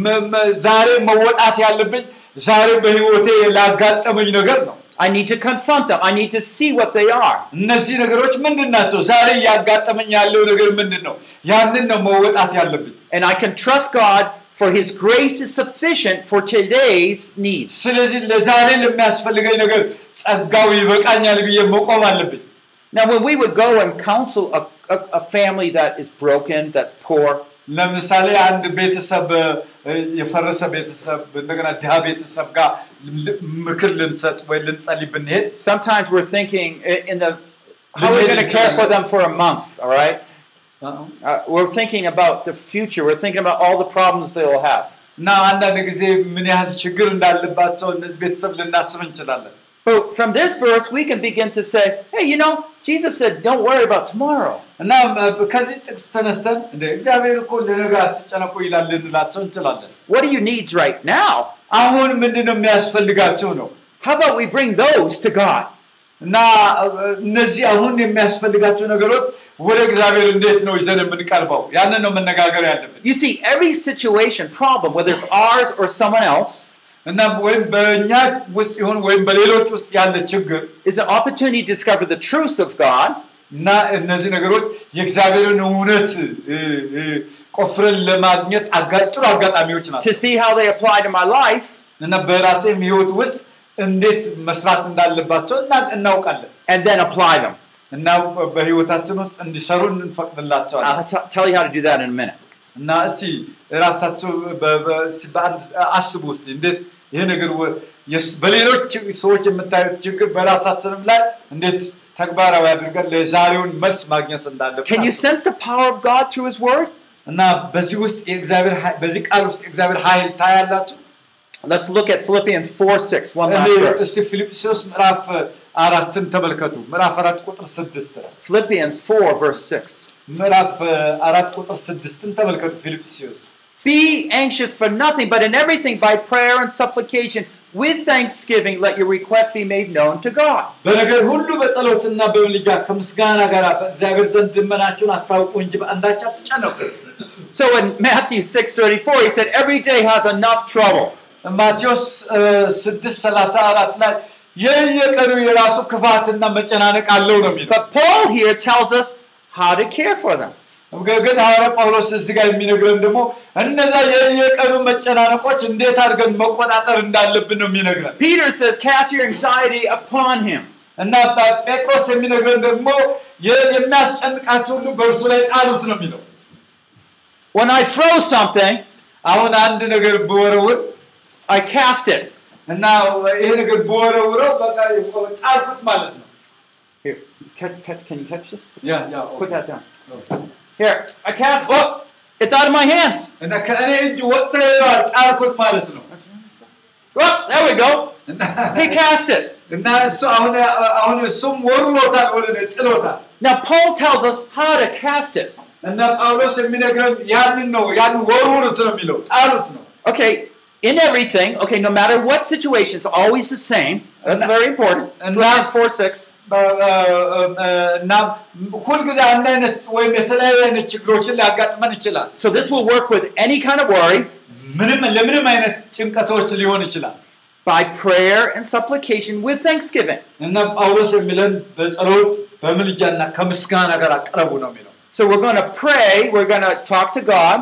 መ- መ- ዛሬ መወጣት ያለብኝ ዛሬ በህይወቴ ላጋጠመኝ ነገር ነው I need to confront them. I need to see what they are. እነዚህ ነገሮች ምንድን ናቸው ዛሬ እያጋጠመኝ ያለው ነገር ምንድን ነው ያንን ነው መወጣት ያለብኝ And I can trust God for His grace is sufficient for today's needs. ስለዚህ ለዛሬ ለሚያስፈልገኝ ነገር ጸጋው ይበቃኛል ብዬ መቆም አለብኝ Now, when we would go and counsel a, a, a family that is broken, that's poor, ለምሳሌ አንድ ቤተሰብ እ፣ የፈረሰ ቤተሰብ እንደገና ድሃ ቤተሰብ ጋር ል- ምክር ልንሰጥ ወይ ልንጸልይ ብንሄድ sometimes we're thinking i- in the how are we going to care for them for a month, all right? Uh, we're thinking about the future. We're thinking about all the problems they will have. እና አንዳንድ ጊዜ ምን ያህል ችግር እንዳለባቸው እነዚህ ቤተሰብ ልናስብ እንችላለን But from this verse, we can begin to say, hey, you know, Jesus said, don't worry about tomorrow. እና እ፣ ከዚህ ጥቅስ ተነስተን እንደ እግዚአብሔር እኮ ለነገ አትጨነቁ ይላል ልንላቸው እንችላለን What are your needs right now? አሁን ምንድን ነው የሚያስፈልጋቸው ነው How about we bring those to God? እና እ፣ እነዚህ አሁን የሚያስፈልጋቸው ነገሮች ወደ እግዚአብሔር እንዴት ነው ይዘን የምንቀርበው ያንን ነው መነጋገር ያለብን You see, every situation, problem, whether it's ours or someone else, እና ወይም በእኛ ውስጥ ይሁን ወይም በሌሎች ውስጥ ያለ ችግር is an opportunity to discover the truths of God እና እነዚህ ነገሮች የእግዚአብሔርን እውነት ቆፍረን ለማግኘት ጥሩ አጋጣሚዎች ናቸው። እና በራሴም ህይወት ውስጥ እንዴት መስራት እንዳለባቸው እናውቃለን። እና በህይወታችን ውስጥ እንዲሰሩ እንፈቅድላቸዋለን። እና እስቲ ራሳቸው አስቡ ውስጥ እንዴት ይሄ ነገር በሌሎች ሰዎች የምታዩት ችግር በራሳችንም ላይ እንዴት ተግባራዊ አድርገን ለዛሬውን መልስ ማግኘት እንዳለብን Can you አስቡ። sense the power of God through His Word? እና በዚህ ውስጥ የእግዚአብሔር ኃይል- በዚህ ቃል ውስጥ የእግዚአብሔር ኃይል ታያላችሁ Let's look at Philippians 4 6, one last እንዴ- verse. እስቲ ፊልጵስዩስ ምዕራፍ አራትን ተመልከቱ ምዕራፍ አራት ቁጥር ስድስት Philippians 4, verse 6. ምዕራፍ አራት ቁጥር ስድስትን ተመልከቱ ፊልጵስዩስ Be anxious for nothing, but in everything by prayer and supplication, with thanksgiving, let your request be made known to God. በነገር ሁሉ በጸሎትና በምልጃ ከምስጋና ጋር በእግዚአብሔር ዘንድ ልመናችሁን አስታውቁ እንጂ በአንዳች አትጨነቁ So in Matthew 6 34, he said, Every day has enough trouble. ማቴዎስ ስድስት ሰላሳ አራት ላይ የየቀኑ የራሱ ክፋትና መጨናነቅ አለው ነው የሚለው But Paul here tells us how to care for them. ግን ሐዋርያ ጳውሎስ እዚህ ጋር የሚነግረን ደግሞ እነዛ የየቀኑ መጨናነቆች እንዴት አድርገን መቆጣጠር እንዳለብን ነው የሚነግረን Peter says, Cast your anxiety upon him. እና ጴጥሮስ የሚነግረን ደግሞ የ- የሚያስጨንቃችሁ ሁሉ በእርሱ ላይ ጣሉት ነው የሚለው When I throw something, አሁን አንድ ነገር ብወረውር I cast it. እና ይሄ ነገር ብወረውረው በቃ ጣልኩት ማለት ነው። Here, catch, catch, can you catch this? ያ ያ Put that down. Here, I cast. Oh, it's out of my hands. That's well, oh, there we go. he cast it. Now, Paul tells us how to cast it. Okay, in everything, okay, no matter what situation, it's always the same. That's very important. Philippians four six. So this will work with any kind of worry. By prayer and supplication with thanksgiving. So we're going to pray, we're going to talk to God.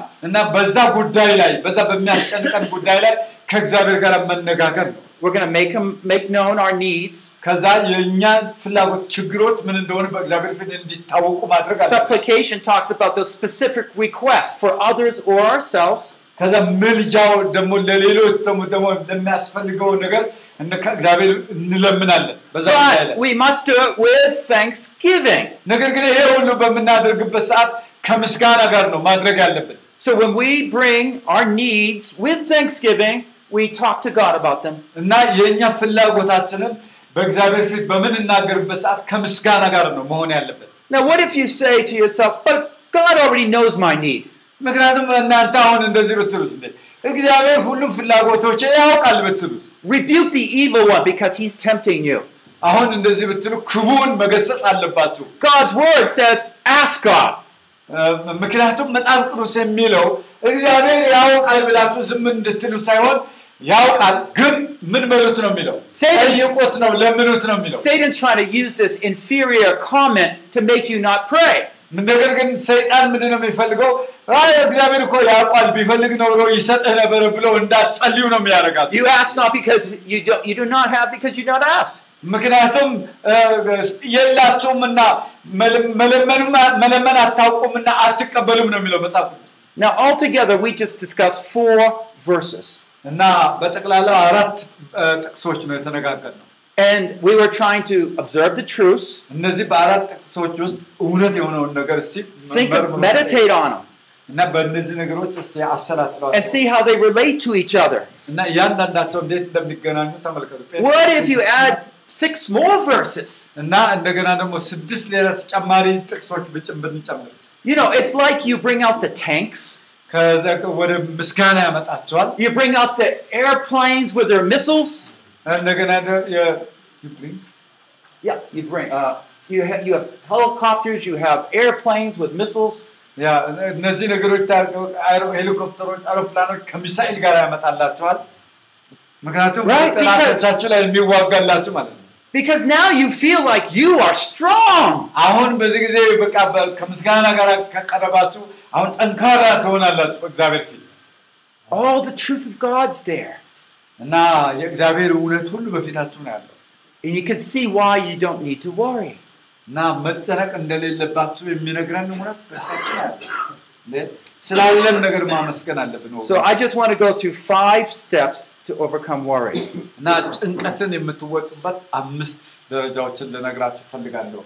እና በዛ ጉዳይ ላይ በዛ በሚያስጨንቀን ጉዳይ ላይ ከእግዚአብሔር ጋር መነጋገር ነው። we're going to make, him, make known our needs. ከዛ የእኛ ፍላጎት ችግሮች ምን እንደሆነ በእግዚአብሔር ፊት እንዲታወቁ ማድረግ አለ። Supplication talks about those specific requests for others or ourselves. ከዛ ምልጃው ደግሞ ለሌሎች ደግሞ ደግሞ ለሚያስፈልገው ነገር እነ ከእግዚአብሔር እንለምናለን በዛ ጉዳይ ላይ But we must do it with thanksgiving. ነገር ግን ይሄ ሁሉ በምናደርግበት ሰዓት ከምስጋና ጋር ነው ማድረግ ያለብን። So when we bring our needs with thanksgiving, we talk to God about them. እና የእኛ ፍላጎታችንን በእግዚአብሔር ፊት በምንናገርበት ሰዓት ከምስጋና ጋር ነው መሆን ያለብን። Now, what if you say to yourself, but God already knows my need? ምክንያቱም እናንተ አሁን እንደዚህ ብትሉስ እንዴ እግዚአብሔር ሁሉም ፍላጎቶች ያውቃል ብትሉስ Rebuke the evil one because he's tempting you. አሁን እንደዚህ ብትሉ ክፉውን መገሰጽ አለባችሁ። God's word says, ask God. እ፣ ምክንያቱም መጽሐፍ ቅዱስ የሚለው እግዚአብሔር ያውቃል ብላችሁ ዝም እንድትሉ ሳይሆን ያውቃል፣ ግን ምን በሉት ነው የሚለው Satan- ጠይቁት ነው ለምኑት ነው የሚለው። Satan's trying to use this inferior comment to make you not pray. ነገር ግን ሰይጣን ምንድን ነው የሚፈልገው? አይ እግዚአብሔር እኮ ያውቃል ቢፈልግ ኖሮ ይሰጥህ ነበረ ብለው እንዳትጸልዩ ነው የሚያደርጋት። You ask not because you don't you do not have because you don't ask. ምክንያቱም እ፣ የላችሁም እና መለመን አታውቁም እና አትቀበሉም ነው የሚለው መጽሐፍ ቅዱስ። Now altogether we just discussed four verses. እና በጠቅላላ አራት እ፣ ጥቅሶች ነው የተነጋገርነው። And we were trying to observe the truths, እነዚህ በአራት ጥቅሶች ውስጥ እውነት የሆነውን ነገር እስቲ think መርምሩ። meditate on them, እና በእነዚህ ነገሮች እስቲ and አሰላስሏቸው see how they relate to each other. እና እያንዳንዳቸው እንዴት እንደሚገናኙ ተመልከቱ። What if you add six more verses? እና እንደገና ደግሞ ስድስት ሌላ ተጨማሪ ጥቅሶች ብጭን ብንጨምርስ You know, it's like you bring out the tanks, ከዛ ወደ ምስጋና ያመጣቸዋል። you bring out the airplanes with their missiles. እንደገና ደ- የ- you bring- Yeah, you bring. Uh, you have you have helicopters, you have airplanes with missiles. ያ እነዚህ ነገሮች ታ- አይሮ- ሄሊኮፕተሮች፣ አውሮፕላኖች ከሚሳኤል ጋር ያመጣላቸዋል። ምክንያቱም Right, because- ጠላቶቻችሁ ላይ የሚዋጋላችሁ ማለት ነው። Because now you feel like you are strong. አሁን በዚህ ጊዜ በቃ በ- ከምስጋና ጋር ከቀረባችሁ አሁን ጠንካራ ትሆናላችሁ በእግዚአብሔር ፊት All the truth of God's there. እና የእግዚአብሔር እውነት ሁሉ በፊታችሁ ነው ያለው And you can see why you don't need to worry. እና መጨነቅ እንደሌለባችሁ የሚነግረን እውነት በፊታችሁ ነው ያለው። እንዴ? ስላለን ነገር ማመስገን አለብን ወገኖች። So I just want to go through five steps to overcome worry. እና ጭንቀትን የምትወጡበት አምስት ደረጃዎችን ልነግራችሁ ፈልጋለሁ።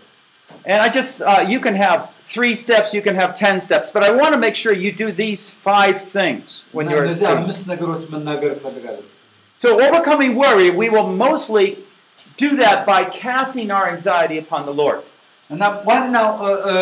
And I just, uh, you can have three steps, you can have ten steps, but I want to make sure you do these five things when እና you're. እነዚህ doing- አምስት ነገሮች መናገር እፈልጋለሁ። So, overcoming worry, we will mostly do that by casting our anxiety upon the Lord. እና ዋናው እ፣ እ፣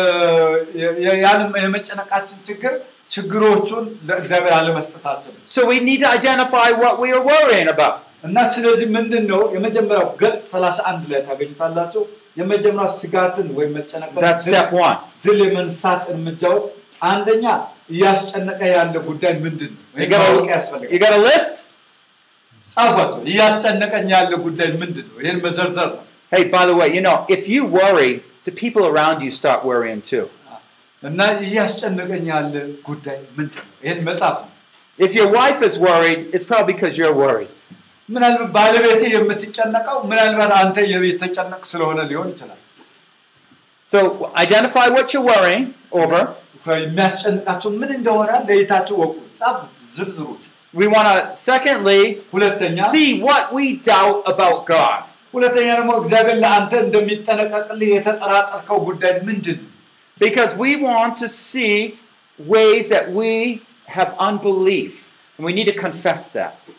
የ- የ- ያለ- የመጨነቃችን ችግር ችግሮቹን ለእግዚአብሔር አለመስጠታችን ነው። So, we need to identify what we are worrying about. እና ስለዚህ ምንድን ነው የመጀመሪያው ገጽ 31 ላይ ታገኙታላችሁ። የመጀመሪያው ስጋትን ወይም መጨነቅን That's step one. ድል የመንሳት እርምጃዎች አንደኛ እያስጨነቀ ያለ ጉዳይ ምንድን ነው? You ይህን got, ማወቅ a, ያስፈልጋል። you got a list? ጻፏቸው። እያስጨነቀኝ ያለ ጉዳይ ምንድን ነው? ይህን መዘርዘር ነው። Hey, by the way, you know, if you worry, the people around you start worrying too. እና እያስጨነቀኝ ያለ ጉዳይ ምንድን ነው? ይህን መጻፍ ነው። If your wife is worried, it's probably because you're worried. ምናልባት ባለቤቴ የምትጨነቀው ምናልባት አንተ የቤት ተጨነቅ ስለሆነ ሊሆን ይችላል። So identify what you're worrying over. የሚያስጨንቃቸው ምን እንደሆነ ለይታችሁ ወቁ፣ ጻፉት፣ ዝርዝሩት። We want to, secondly, ሁለተኛ፣ see what we doubt about God. ሁለተኛ ደግሞ እግዚአብሔር ለአንተ እንደሚጠነቀቅልህ የተጠራጠርከው ጉዳይ ምንድን ነው? Because we want to see ways that we have unbelief. And we need to confess that.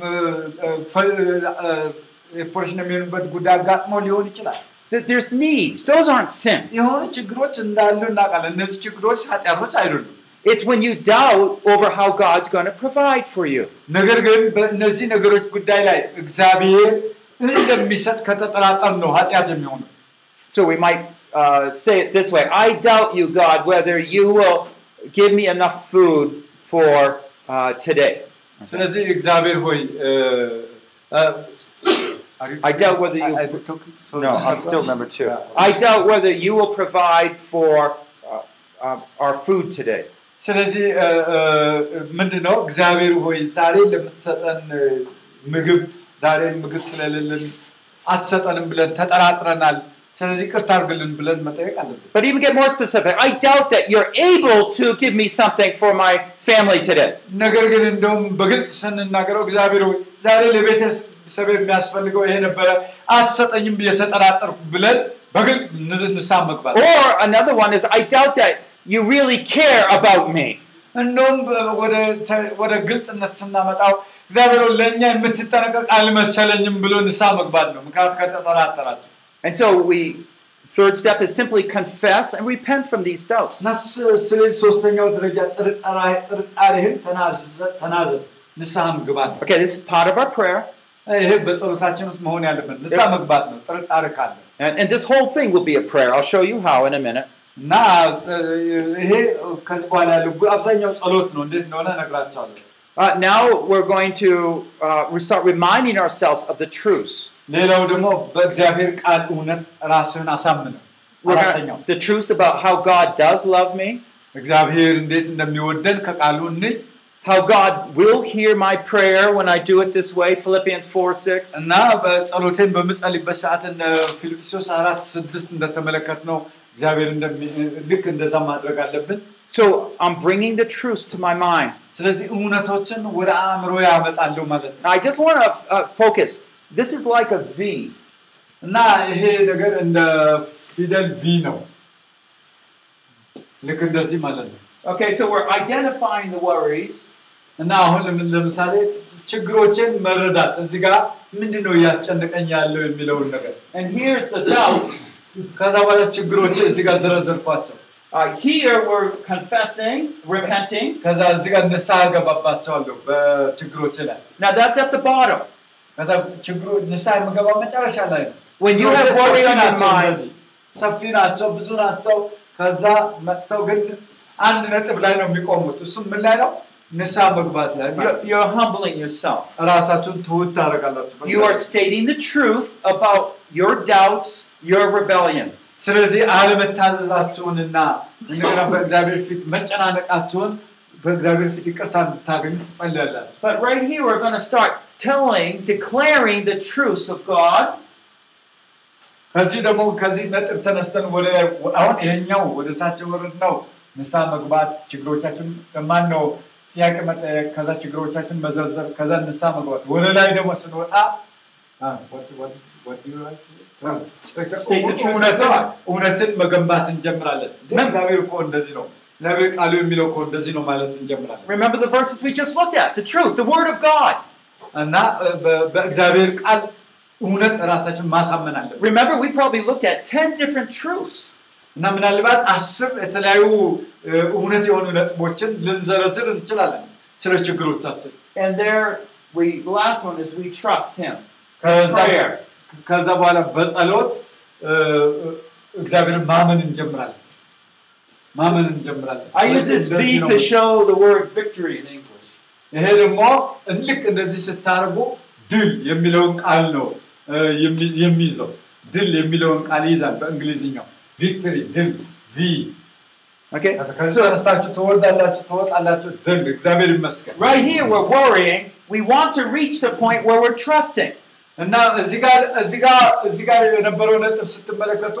እ፣ እ፣ ፈ- እ፣ ኦፐሬሽን የሚሆንበት ጉዳይ አጋጥሞ ሊሆን ይችላል። That there's needs. Those aren't sin. የሆኑ ችግሮች እንዳሉ እናውቃለን። እነዚህ ችግሮች ኃጢአቶች አይደሉም። It's when you doubt over how God's going to provide for you. ነገር ግን በእነዚህ ነገሮች ጉዳይ ላይ እግዚአብሔር እንደሚሰጥ ከተጠራጠር ነው ኃጢአት የሚሆነው። So we might uh, say it this way I doubt you, God, whether you will give me enough food for uh, today. ስለዚህ እግዚአብሔር ሆይ እ፣ እ፣ I doubt whether you. I- I took it, so No, this I'm is- still number two. Yeah. I doubt whether you will provide for uh, uh, our food today. ስለዚህ እ፣ እ፣ ምንድን ነው እግዚአብሔር ሆይ ዛሬ ለምትሰጠን እ፣ ምግብ ዛሬ ምግብ ስለሌለን አትሰጠንም ብለን ተጠራጥረናል። ስለዚህ ቅርታ አድርግልን ብለን መጠየቅ አለብን። But even get more specific, I doubt that you're able to give me something for my family today. ነገር ግን እንደውም በግልጽ ስንናገረው እግዚአብሔር ሆይ ዛሬ ለቤተሰብ የሚያስፈልገው ይሄ ነበረ አትሰጠኝም ብዬ ተጠራጠርኩ ብለን በግልጽ ንዝ- ንስሐ መግባት Or another one is, I doubt that you really care about me. እንደውም በ- ወደ ተ- ወደ ግልጽነት ስናመጣው እግዚአብሔር ሆይ ለእኛ የምትጠነቀቅ አልመሰለኝም ብሎ ንስሐ መግባት ነው። ምክንያቱ ከተጠራጠራቸው And so we, third step is simply confess and repent from these doubts. እና ስ- ስለዚህ ሶስተኛው ደረጃ ጥርጣራ- ጥርጣሬህን ተናዘ- ተናዘዝ ንስሐም ግባ ነው። Okay, this is part of our prayer. ይሄ በጸሎታችን ውስጥ መሆን ያለብን ንስሐ መግባት ነው። ጥርጣሬ ካለ And, and this whole thing will be a prayer. I'll show you how in a minute. እና እ፣ ይሄ ከዚህ በኋላ ያለው አብዛኛው ጸሎት ነው። እንዴት እንደሆነ እነግራቸዋለሁ። Uh, now we're going to uh, we start reminding ourselves of the truths. ሌላው ደግሞ በእግዚአብሔር ቃል እውነት ራስህን አሳምነው። We're አራተኛው gonna, the truths about how God does love me, እግዚአብሔር እንዴት እንደሚወደን ከቃሉ እንይ how God will hear my prayer when I do it this way, Philippians 4 6. እና በጸሎቴን በምጸልይበት ሰዓት እንደ ፊልጵስዩስ አራት ስድስት እንደተመለከት ነው እግዚአብሔር እንደሚ- ልክ እንደዛ ማድረግ አለብን። So I'm bringing the truths to my mind. ስለዚህ እውነቶችን ወደ አእምሮ ያመጣለሁ ማለት ነው Now, I just want to uh, focus. This is like a V. እና ይሄ ነገር እንደ ፊደል ቪ ነው። ልክ እንደዚህ ማለት ነው። Okay, so we're identifying the worries. እና አሁን ለምን- ለምሳሌ ችግሮችን መረዳት እዚህ ጋር ምንድን ነው እያስጨነቀኝ ያለው የሚለውን ነገር And here's the doubts. ከዛ በኋላ ችግሮችን እዚህ ጋር ዘረዘርኳቸው። Uh, here we're confessing, repenting. ከዛ እዚህ ጋር ንስሐ ገባባቸዋለሁ በችግሮች ላይ። Now that's at the bottom. ከዛ ችግሮ ንስሐ የምገባው መጨረሻ ላይ ነው። When you have ችግሮች worry ሰፊ on your ናቸው mind, እነዚህ። ሰፊ ናቸው፣ ብዙ ናቸው። ከዛ መጥተው ግን አንድ ነጥብ ላይ ነው የሚቆሙት። እሱም ምን ላይ ነው? ንስሐ መግባት ላይ ማለት you're, ነው። you're humbling yourself. ራሳችሁን ትሁት ታደርጋላችሁ። You are stating the truth about your doubts, your rebellion. ስለዚህ አለመታዘዛችሁንና እንደገና በእግዚአብሔር ፊት መጨናነቃችሁን በእግዚአብሔር ፊት ይቅርታ እንድታገኙ ትጸልያላችሁ። But right here, we're going to start telling, declaring the truths of God. ከዚህ ደግሞ ከዚህ ነጥብ ተነስተን ወደ ላይ አሁን ይሄኛው ወደ ታች ወረድ ነው ንስሐ መግባት ችግሮቻችን ማን ነው ጥያቄ መጠየቅ ከዛ ችግሮቻችን መዘርዘር ከዛ ንስሐ መግባት ወደ ላይ ደግሞ ስንወጣ አ፣ what- what is- what do you like? State the truth of እውነትን God. እውነትን መገንባት እንጀምራለን። Mem- እግዚአብሔር እኮ እንደዚህ ነው፣ እግዚአብሔር ቃሉ የሚለው እኮ እንደዚህ ነው ማለት እንጀምራለን። Remember the verses we just looked at the truth, the Word of God. እና በ- በእግዚአብሔር ቃል እውነት ራሳችን ማሳመን አለን። Remember, we probably looked at 10 different truths. እና ምናልባት አስር የተለያዩ እ፣ እውነት የሆኑ ነጥቦችን ልንዘረዝር እንችላለን ስለ ችግሮቻችን። And there, we, the last one is we trust Him. ከዛ Prayer. ከዛ በኋላ በጸሎት እ፣ እግዚአብሔርን ማመን እንጀምራለን። ማመን እንጀምራለን። I use this ስለዚህ V ነው to show the word victory in English. ይሄ ደግሞ ልክ እንደዚህ ስታደርጉ ድል የሚለውን ቃል ነው እ፣ የሚ- የሚይዘው። ድል የሚለውን ቃል ይይዛል በእንግሊዝኛው ቪክቶሪ፣ ድል ቪ። Okay? ከዚህ ተነስታችሁ ትወርዳላችሁ፣ ትወጣላችሁ፣ ድል። እግዚአብሔር ይመስገን። Right here, we're worrying. We want to reach the point where we're trusting. እና እዚህ ጋር እዚህ ጋር እዚህ ጋር የነበረው ነጥብ ስትመለከቱ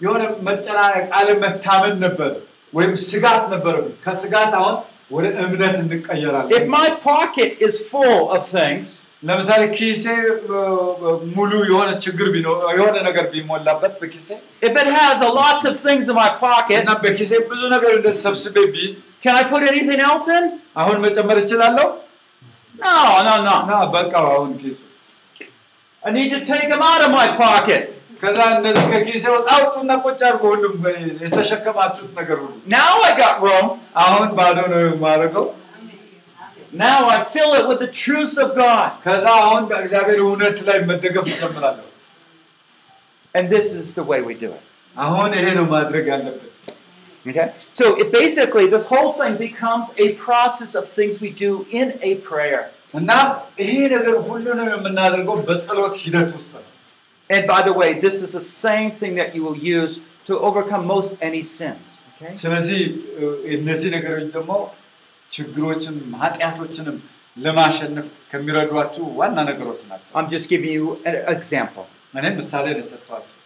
የሆነ መጨናነቅ፣ አለመታመን ነበር ወይም ስጋት ነበር። ከስጋት አሁን ወደ እምነት እንቀየራለን። If my pocket is full of things, ለምሳሌ ኪሴ እ፣ እ፣ ሙሉ የሆነ ችግር ቢኖር የሆነ ነገር ቢሞላበት በኪሴ if it has a lots of things in my pocket, እና በኪሴ ብዙ ነገር እንደዚህ ሰብስቤ ቢይዝ can I put anything else in? አሁን መጨመር እችላለሁ? No, no, no. እና በቃ አሁን ኪሱ I need to take them out of my pocket. ከዛ እነዚህ ከኪሴ ውስጥ አውጡና ቁጭ አድርጎ ሁሉም የተሸከማችሁት ነገር ሁሉ Now I got room. አሁን ባዶ ነው የማደርገው። Now I fill it with the truths of God. ከዛ አሁን በእግዚአብሔር እውነት ላይ መደገፍ እጀምራለሁ። And this is the way we do it. አሁን ይሄ ነው ማድረግ ያለብን። Okay? So it basically, this whole thing becomes a process of things we do in a prayer. እና ይሄ ነገር ሁሉንም የምናደርገው በጸሎት ሂደት ውስጥ ነው። And by the way, this is the same thing that you will use to overcome most any sins. Okay? ስለዚህ እ፣ እነዚህ ነገሮች ደግሞ ችግሮችንም ኃጢአቶችንም ለማሸነፍ ከሚረዷችሁ ዋና ነገሮች ናቸው። I'm just giving you an example. እኔም ምሳሌ ነው የሰጠኋቸው።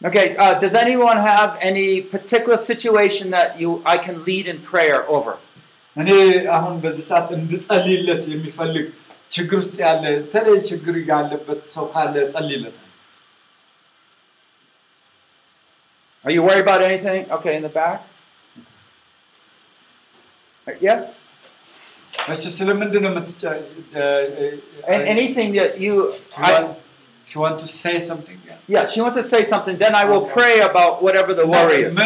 Okay, uh, does anyone have any particular situation that you I can lead in prayer over? እኔ አሁን በዚህ ሰዓት እንድጸልይለት የሚፈልግ ችግር ውስጥ ያለ የተለየ ችግር ያለበት ሰው ካለ ጸልይለት። Are you worried about anything? Okay, in the back. Uh, Yes? እሺ ስለምንድን ነው የምትጨ And anything that you I, She want to say something? Yeah. yeah, she wants to say something, then I will pray about whatever the worry is.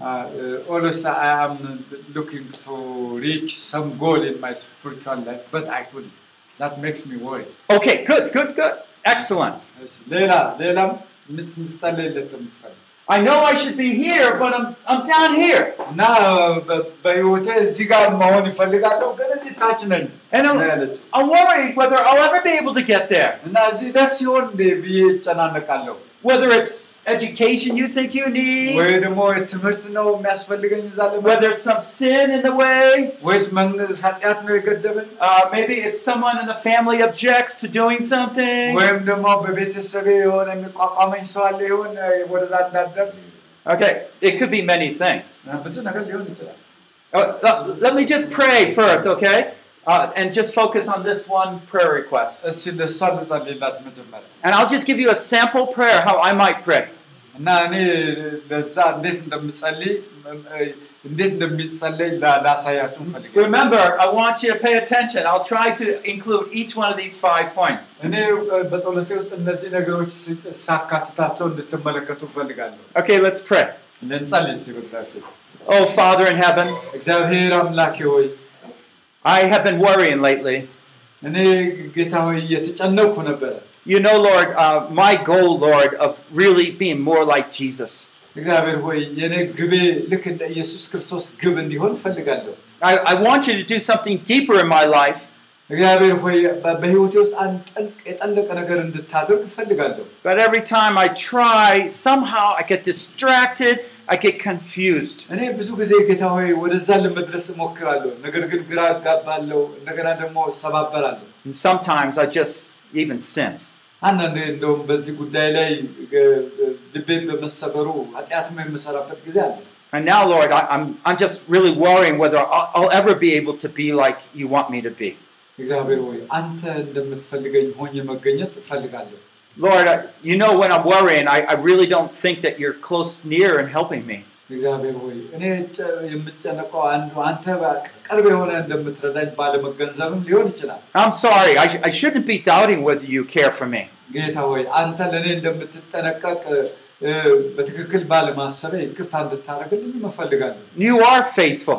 uh, uh always I am looking to reach some goal in my spiritual life, but I couldn't. That makes me worry. Okay, good, good, good. Excellent. I know I should be here, but I'm, I'm down here. And I'm, I'm worried whether I'll ever be able to get there whether it's education you think you need, whether it's some sin in the way, uh, maybe it's someone in the family objects to doing something. Okay, it could be many things. Uh, uh, let me just pray first, okay? Uh, and just focus on this one prayer request. And I'll just give you a sample prayer how I might pray. Remember, I want you to pay attention. I'll try to include each one of these five points. Okay, let's pray. Oh, Father in heaven. I have been worrying lately. እኔ ጌታ ሆይ እየተጨነቅኩ ነበረ። You know, Lord, uh, my goal, Lord, of really being more like Jesus. እግዚአብሔር ሆይ የኔ ግቤ ልክ እንደ ኢየሱስ ክርስቶስ ግብ እንዲሆን እፈልጋለሁ። I, I want you to do something deeper in my life. እግዚአብሔር ሆይ በ- በህይወቴ ውስጥ አንድ ጠልቅ የጠለቀ ነገር እንድታደርግ እፈልጋለሁ። But every time I try, somehow I get distracted, I get confused. እኔ ብዙ ጊዜ ጌታ ሆይ ወደዛ ለመድረስ እሞክራለሁ፣ ነገር ግን ግራ እጋባለሁ፣ እንደገና ደግሞ እሰባበራለሁ። And sometimes I just even sin. አንዳንዴ እንደውም በዚህ ጉዳይ ላይ እ- ልቤን በመሰበሩ ኃጢአትም የምሰራበት ጊዜ አለ። And now, Lord, I, I'm, I'm just really worrying whether I'll, I'll ever be able to be like you want me to be. እግዚአብሔር ሆይ አንተ እንደምትፈልገኝ ሆኜ መገኘት እፈልጋለሁ። Lord, you know when I'm worrying, I, I really don't think that you're close near and helping me. I'm sorry, I, sh- I shouldn't be doubting whether you care for me. You are faithful.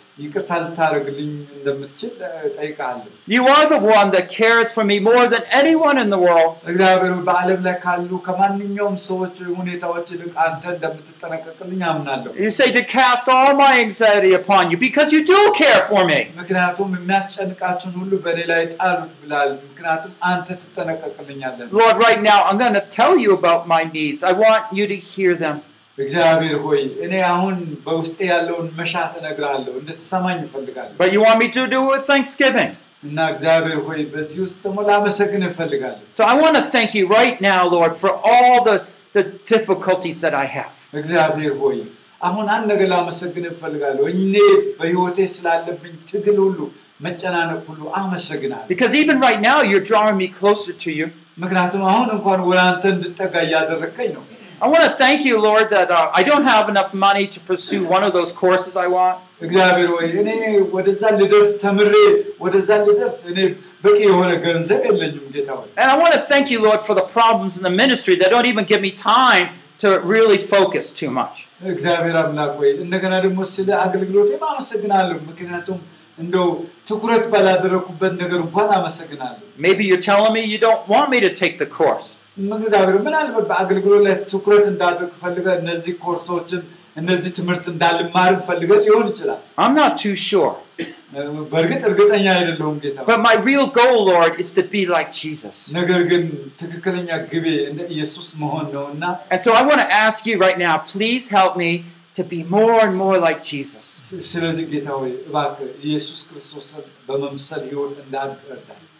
እግዚአብሔር ሆይ እኔ በዚህ ጉዳይ ላይ ስላል- ስላልታመንኩብህ ይቅርታ ልታደርግልኝ እንደምትችል እ፣ ጠይቅሃለሁ። You are the one that cares for me more than anyone in the world. እግዚአብሔር ሆይ በዓለም ላይ ካሉ ከማንኛውም ሰዎች ወይ ሁኔታዎች ይልቅ አንተ እንደምትጠነቀቅልኝ አምናለሁ። You say to cast all my anxiety upon you because you do care for me. ምክንያቱም የሚያስጨንቃችሁን ሁሉ በእኔ ላይ ጣሉት ብላል። ምክንያቱም አንተ ትጠነቀቅልኛለን። Lord, right now I'm going to tell you about my needs. I want you to hear them. እግዚአብሔር ሆይ እኔ አሁን በውስጤ ያለውን መሻት እነግርሃለሁ፣ እንድትሰማኝ እፈልጋለሁ። But you want me to do it with thanksgiving. እና እግዚአብሔር ሆይ በዚህ ውስጥ ደግሞ ላመሰግን እፈልጋለሁ። So I want to thank you right now, Lord, for all the, the difficulties that I have. እግዚአብሔር ሆይ አሁን አንድ ነገር ላመሰግን እፈልጋለሁ። እኔ በህይወቴ ስላለብኝ ትግል ሁሉ መጨናነቅ ሁሉ አመሰግናለሁ። Because even right now, you're drawing me closer to you. ምክንያቱም አሁን እንኳን ወደ አንተ እንድጠጋ እያደረግከኝ ነው። I want to thank you, Lord, that uh, I don't have enough money to pursue one of those courses I want. እግዚአብሔር ሆይ እኔ ወደዛ ልደርስ ተምሬ ወደዛ ልደርስ እኔ በቂ የሆነ ገንዘብ የለኝም ጌታ ሆይ። And I want to thank you, Lord, for the problems in the ministry that don't even give me time to really focus too much. እግዚአብሔር አምላክ ሆይ እንደገና ደግሞ ስለ አገልግሎቴም አመሰግናለሁ። ምክንያቱም እንደው ትኩረት ባላደረግኩበት ነገር እንኳን አመሰግናለሁ። Maybe you're telling me you don't want me to take the course. እግዚአብሔር ምናልባት በአገልግሎት ላይ ትኩረት እንዳደርግ ፈልገ እነዚህ ኮርሶችን እነዚህ ትምህርት እንዳልማር ፈልገ ሊሆን ይችላል። I'm not too sure. በእርግጥ እርግጠኛ አይደለሁም ጌታ ሆይ። But my real goal, Lord, is to be like Jesus. ነገር ግን ትክክለኛ ግቤ እንደ ኢየሱስ መሆን ነው እና And so I want to ask you right now, please help me to be more and more like Jesus. ስለዚህ ጌታ ሆይ እባክህ ኢየሱስ ክርስቶስን በመምሰል ህይወት እንዳድግ እርዳኝ።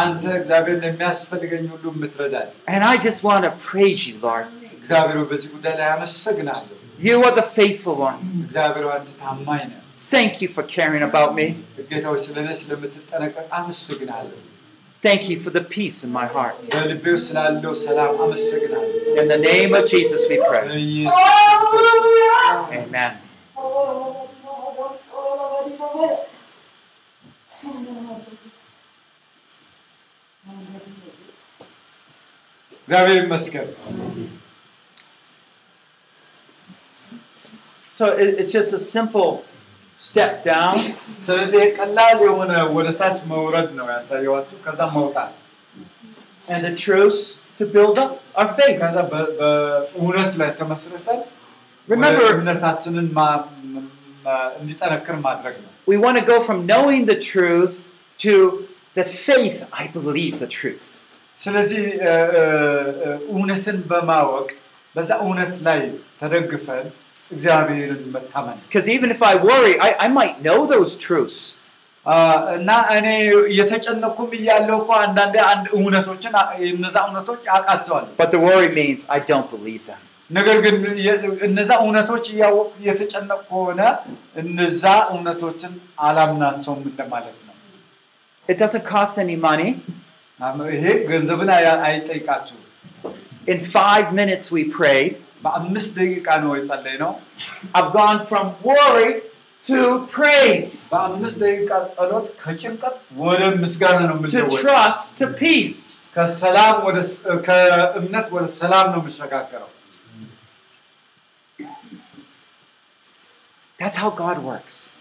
አንተ እግዚአብሔር ነው የሚያስፈልገኝ ሁሉ የምትረዳኝ። And I just want to praise you, Lord. እግዚአብሔር ሆይ በዚህ ጉዳይ ላይ አመሰግናለሁ። You are the faithful one. እግዚአብሔር ሆይ አንተ ታማኝ ነህ። Thank you for caring about me. ጌታ ሆይ ስለ እኔ ስለምትጠነቀቅ አመሰግናለሁ። Thank you for the peace in my heart. በልቤ ውስጥ ስላለው ሰላም አመሰግናለሁ። In the name of Jesus, we pray. በኢየሱስ ክርስቶስ ስም። Amen. እግዚአብሔር ይመስገን። So it, it's just a simple step down. ስለዚህ ቀላል የሆነ ወደ ታች መውረድ ነው ያሳየዋችሁ። ከዛ መውጣት and the truths to build up our faith. ከዛ በ- በእውነት ላይ ተመስርተን Remember- ወደ እምነታችንን ማ- ማ- እንዲጠነክር ማድረግ ነው። We want to go from knowing the truth to the faith, I believe the truth. ስለዚህ እ፣ እ፣ እ፣ እውነትን በማወቅ በዛ እውነት ላይ ተደግፈን እግዚአብሔርን መታመን Because even if I worry, I, I might know those truths. አ፣ እና እኔ እየተጨነኩም እያለሁ እኮ አንዳንዴ አንድ እውነቶችን አ- እነዛ እውነቶች አውቃቸዋለሁ። But the worry means I don't believe them. ነገር ግን የ- እነዛ እውነቶች እያወቁ እየተጨነቁ ከሆነ እነዛ እውነቶችን አላምናቸውም እንደማለት ነው። ነው it doesn't cost any money. In five minutes we prayed. I've gone from worry to praise. To trust to peace. That's how God works.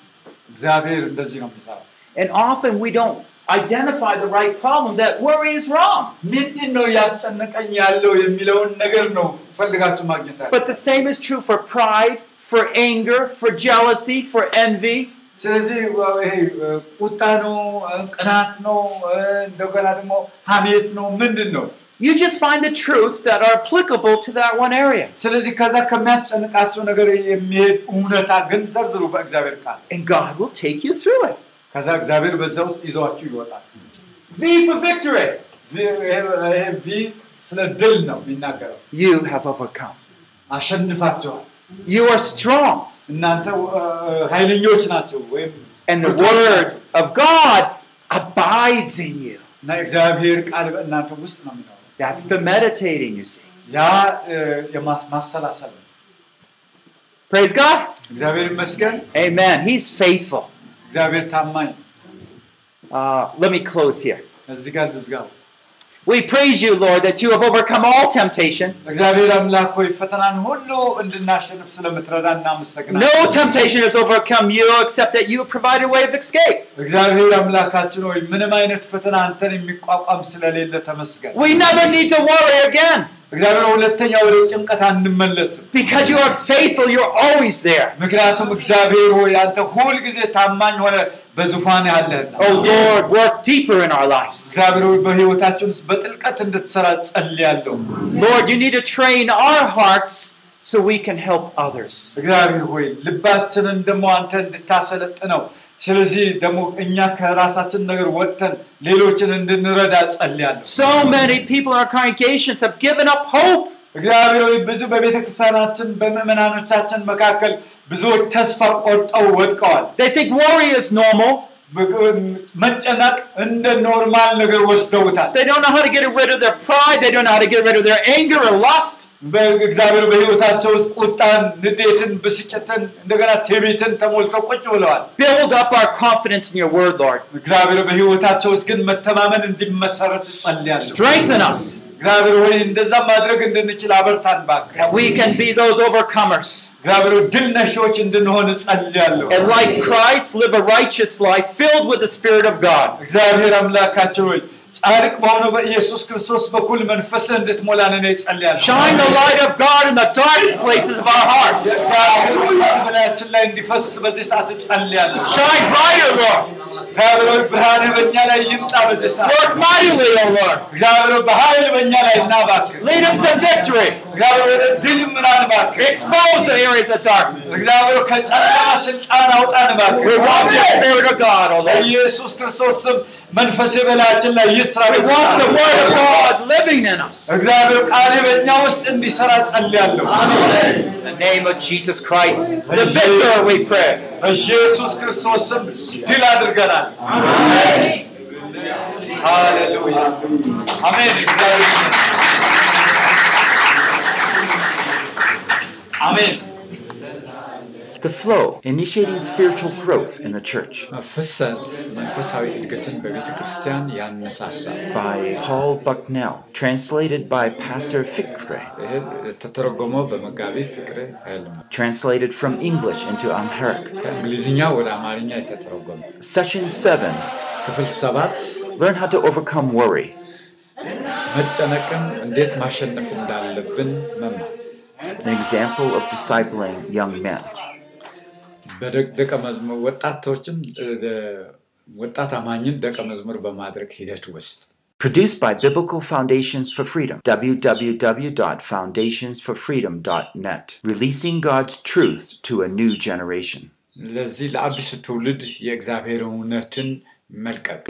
And often we don't identify the right problem that worry is wrong. ምንድን ነው እያስጨነቀኝ ያለው የሚለውን ነገር ነው ፈልጋችሁ ማግኘት ያለ But the same is true for pride, for anger, for jealousy, for envy. ስለዚህ ዋ- ይሄ እ፣ ቁጣ ነው እ፣ ቅናት ነው እ፣ እንደገና ደግሞ ሀሜት ነው ምንድን ነው you just find the truths that are applicable to that one area. ስለዚህ ከዛ ከሚያስጨንቃቸው ነገር የሚሄድ እውነታ ግን ዘርዝሩ በእግዚአብሔር ቃል And God will take you through it. ከዛ እግዚአብሔር በዛ ውስጥ ይዘዋችሁ ይወጣል V for victory. ቪ- ይሄ ቪ ስለ ድል ነው የሚናገረው You have overcome. አሸንፋቸዋል You are strong. እናንተ እ፣ ኃይለኞች ናቸው ወይም And the ብርቶች word ናቸው። of God abides in you. እና የእግዚአብሔር ቃል በእናንተ ውስጥ ነው የሚኖረው That's the meditating, you see. ያ እ፣ የማስ- ማሰላሰል ነው Praise God. እግዚአብሔር ይመስገን Amen. He's faithful. እግዚአብሔር ታማኝ ነው። Uh, let me close here. እዚህ ጋር ልዝጋው We praise you, Lord, that you have overcome all temptation. እግዚአብሔር አምላክ ሆይ ፈተናን ሁሉ እንድናሸንፍ ስለምትረዳ እናመሰግናለን No temptation has overcome you except that you provide a way of escape. እግዚአብሔር አምላካችን ሆይ ምንም አይነት ፈተና አንተን የሚቋቋም ስለሌለ ተመስገን We never need to worry again እግዚአብሔር ሁለተኛ ወደ ጭንቀት አንመለስም because you are faithful. You're always there. ምክንያቱም እግዚአብሔር ሆይ አንተ ሁል ጊዜ ታማኝ ሆነ በዙፋን ያለህና Oh, Lord, work deeper in our lives. እግዚአብሔር ሆይ በህይወታችን ውስጥ በጥልቀት እንድትሰራ ጸልያለሁ Lord, you need to train our hearts so we can help others. እግዚአብሔር ሆይ ልባችንን ደግሞ አንተ እንድታሰለጥነው ስለዚህ ደግሞ እኛ ከራሳችን ነገር ወጥተን ሌሎችን እንድንረዳ ጸልያለሁ So many people in our congregations have given up hope. እግዚአብሔር ሆይ ብዙ በቤተ ክርስቲያናችን በምእመናኖቻችን መካከል ብዙዎች ተስፋ ቆርጠው ወድቀዋል They think worry is normal. መጨነቅ እንደ ኖርማል ነገር ወስደውታል They don't know how to get rid of their pride. They don't know how to get rid of their anger or lust. በእግዚአብሔር በህይወታቸው ውስጥ ቁጣን ንዴትን ብስጭትን እንደገና ትዕቢትን ተሞልተው ቁጭ ብለዋል Build up our confidence in your word, Lord. እግዚአብሔር በህይወታቸው ውስጥ ግን መተማመን እንዲመሰረት ጸልያለሁ Strengthen us እግዚአብሔር ሆይ እንደዛ ማድረግ እንድንችል አበርታን እባክህ that we can be those overcomers. እግዚአብሔር ሆይ ድል ነሺዎች እንድንሆን ጸልያለሁ And like Christ, live a righteous life filled with the Spirit of God. እግዚአብሔር አምላካችን ሆይ ጻድቅ በሆነው በኢየሱስ ክርስቶስ በኩል መንፈስህ እንድትሞላን እኔ ጸልያለሁ Shine the light of God in the darkest places of our hearts. የእግዚአብሔር ብርሃን በላያችን ላይ እንዲፈስ በዚህ ሰዓት ጸልያለሁ Shine brighter, Lord. እግዚአብሔር ሆይ ብርሃን በእኛ ላይ ይምጣ በዚህ ሰዓት Work mightily, O Lord. እግዚአብሔር ሆይ በኃይል በእኛ ላይ እናባክ Lead us to victory. እግዚአብሔር ወደ ድል ምራን እባክህ Expose the areas of darkness. እግዚአብሔር ከጨለማ ስልጣን አውጣን እባክህ We want the Spirit of God, O Lord. በኢየሱስ ክርስቶስ ስም መንፈስ በላያችን ላይ ይስራ We want the Word of God living in us. እግዚአብሔር ቃል በእኛ ውስጥ እንዲሰራ ጸልያለሁ In the name of Jesus Christ, the victor, we pray. በኢየሱስ ክርስቶስ ስም ድል አድርገናል ሃሌሉያ አሜን እግዚአብሔር ይመስገን። አሜን the flow, initiating spiritual growth in the church. By Paul Bucknell, translated by Pastor Fikre. Translated from English into Amharic. Session 7 Learn how to overcome worry. An example of discipling young men. በደቀ መዝሙር ወጣቶችን እ፣ ወጣት አማኝን ደቀ መዝሙር በማድረግ ሂደት ውስጥ Produced by Biblical Foundations for Freedom. www.foundationsforfreedom.net. Releasing God's truth to a new generation. ለዚህ ለአዲሱ ትውልድ የእግዚአብሔር እውነትን መልቀቅ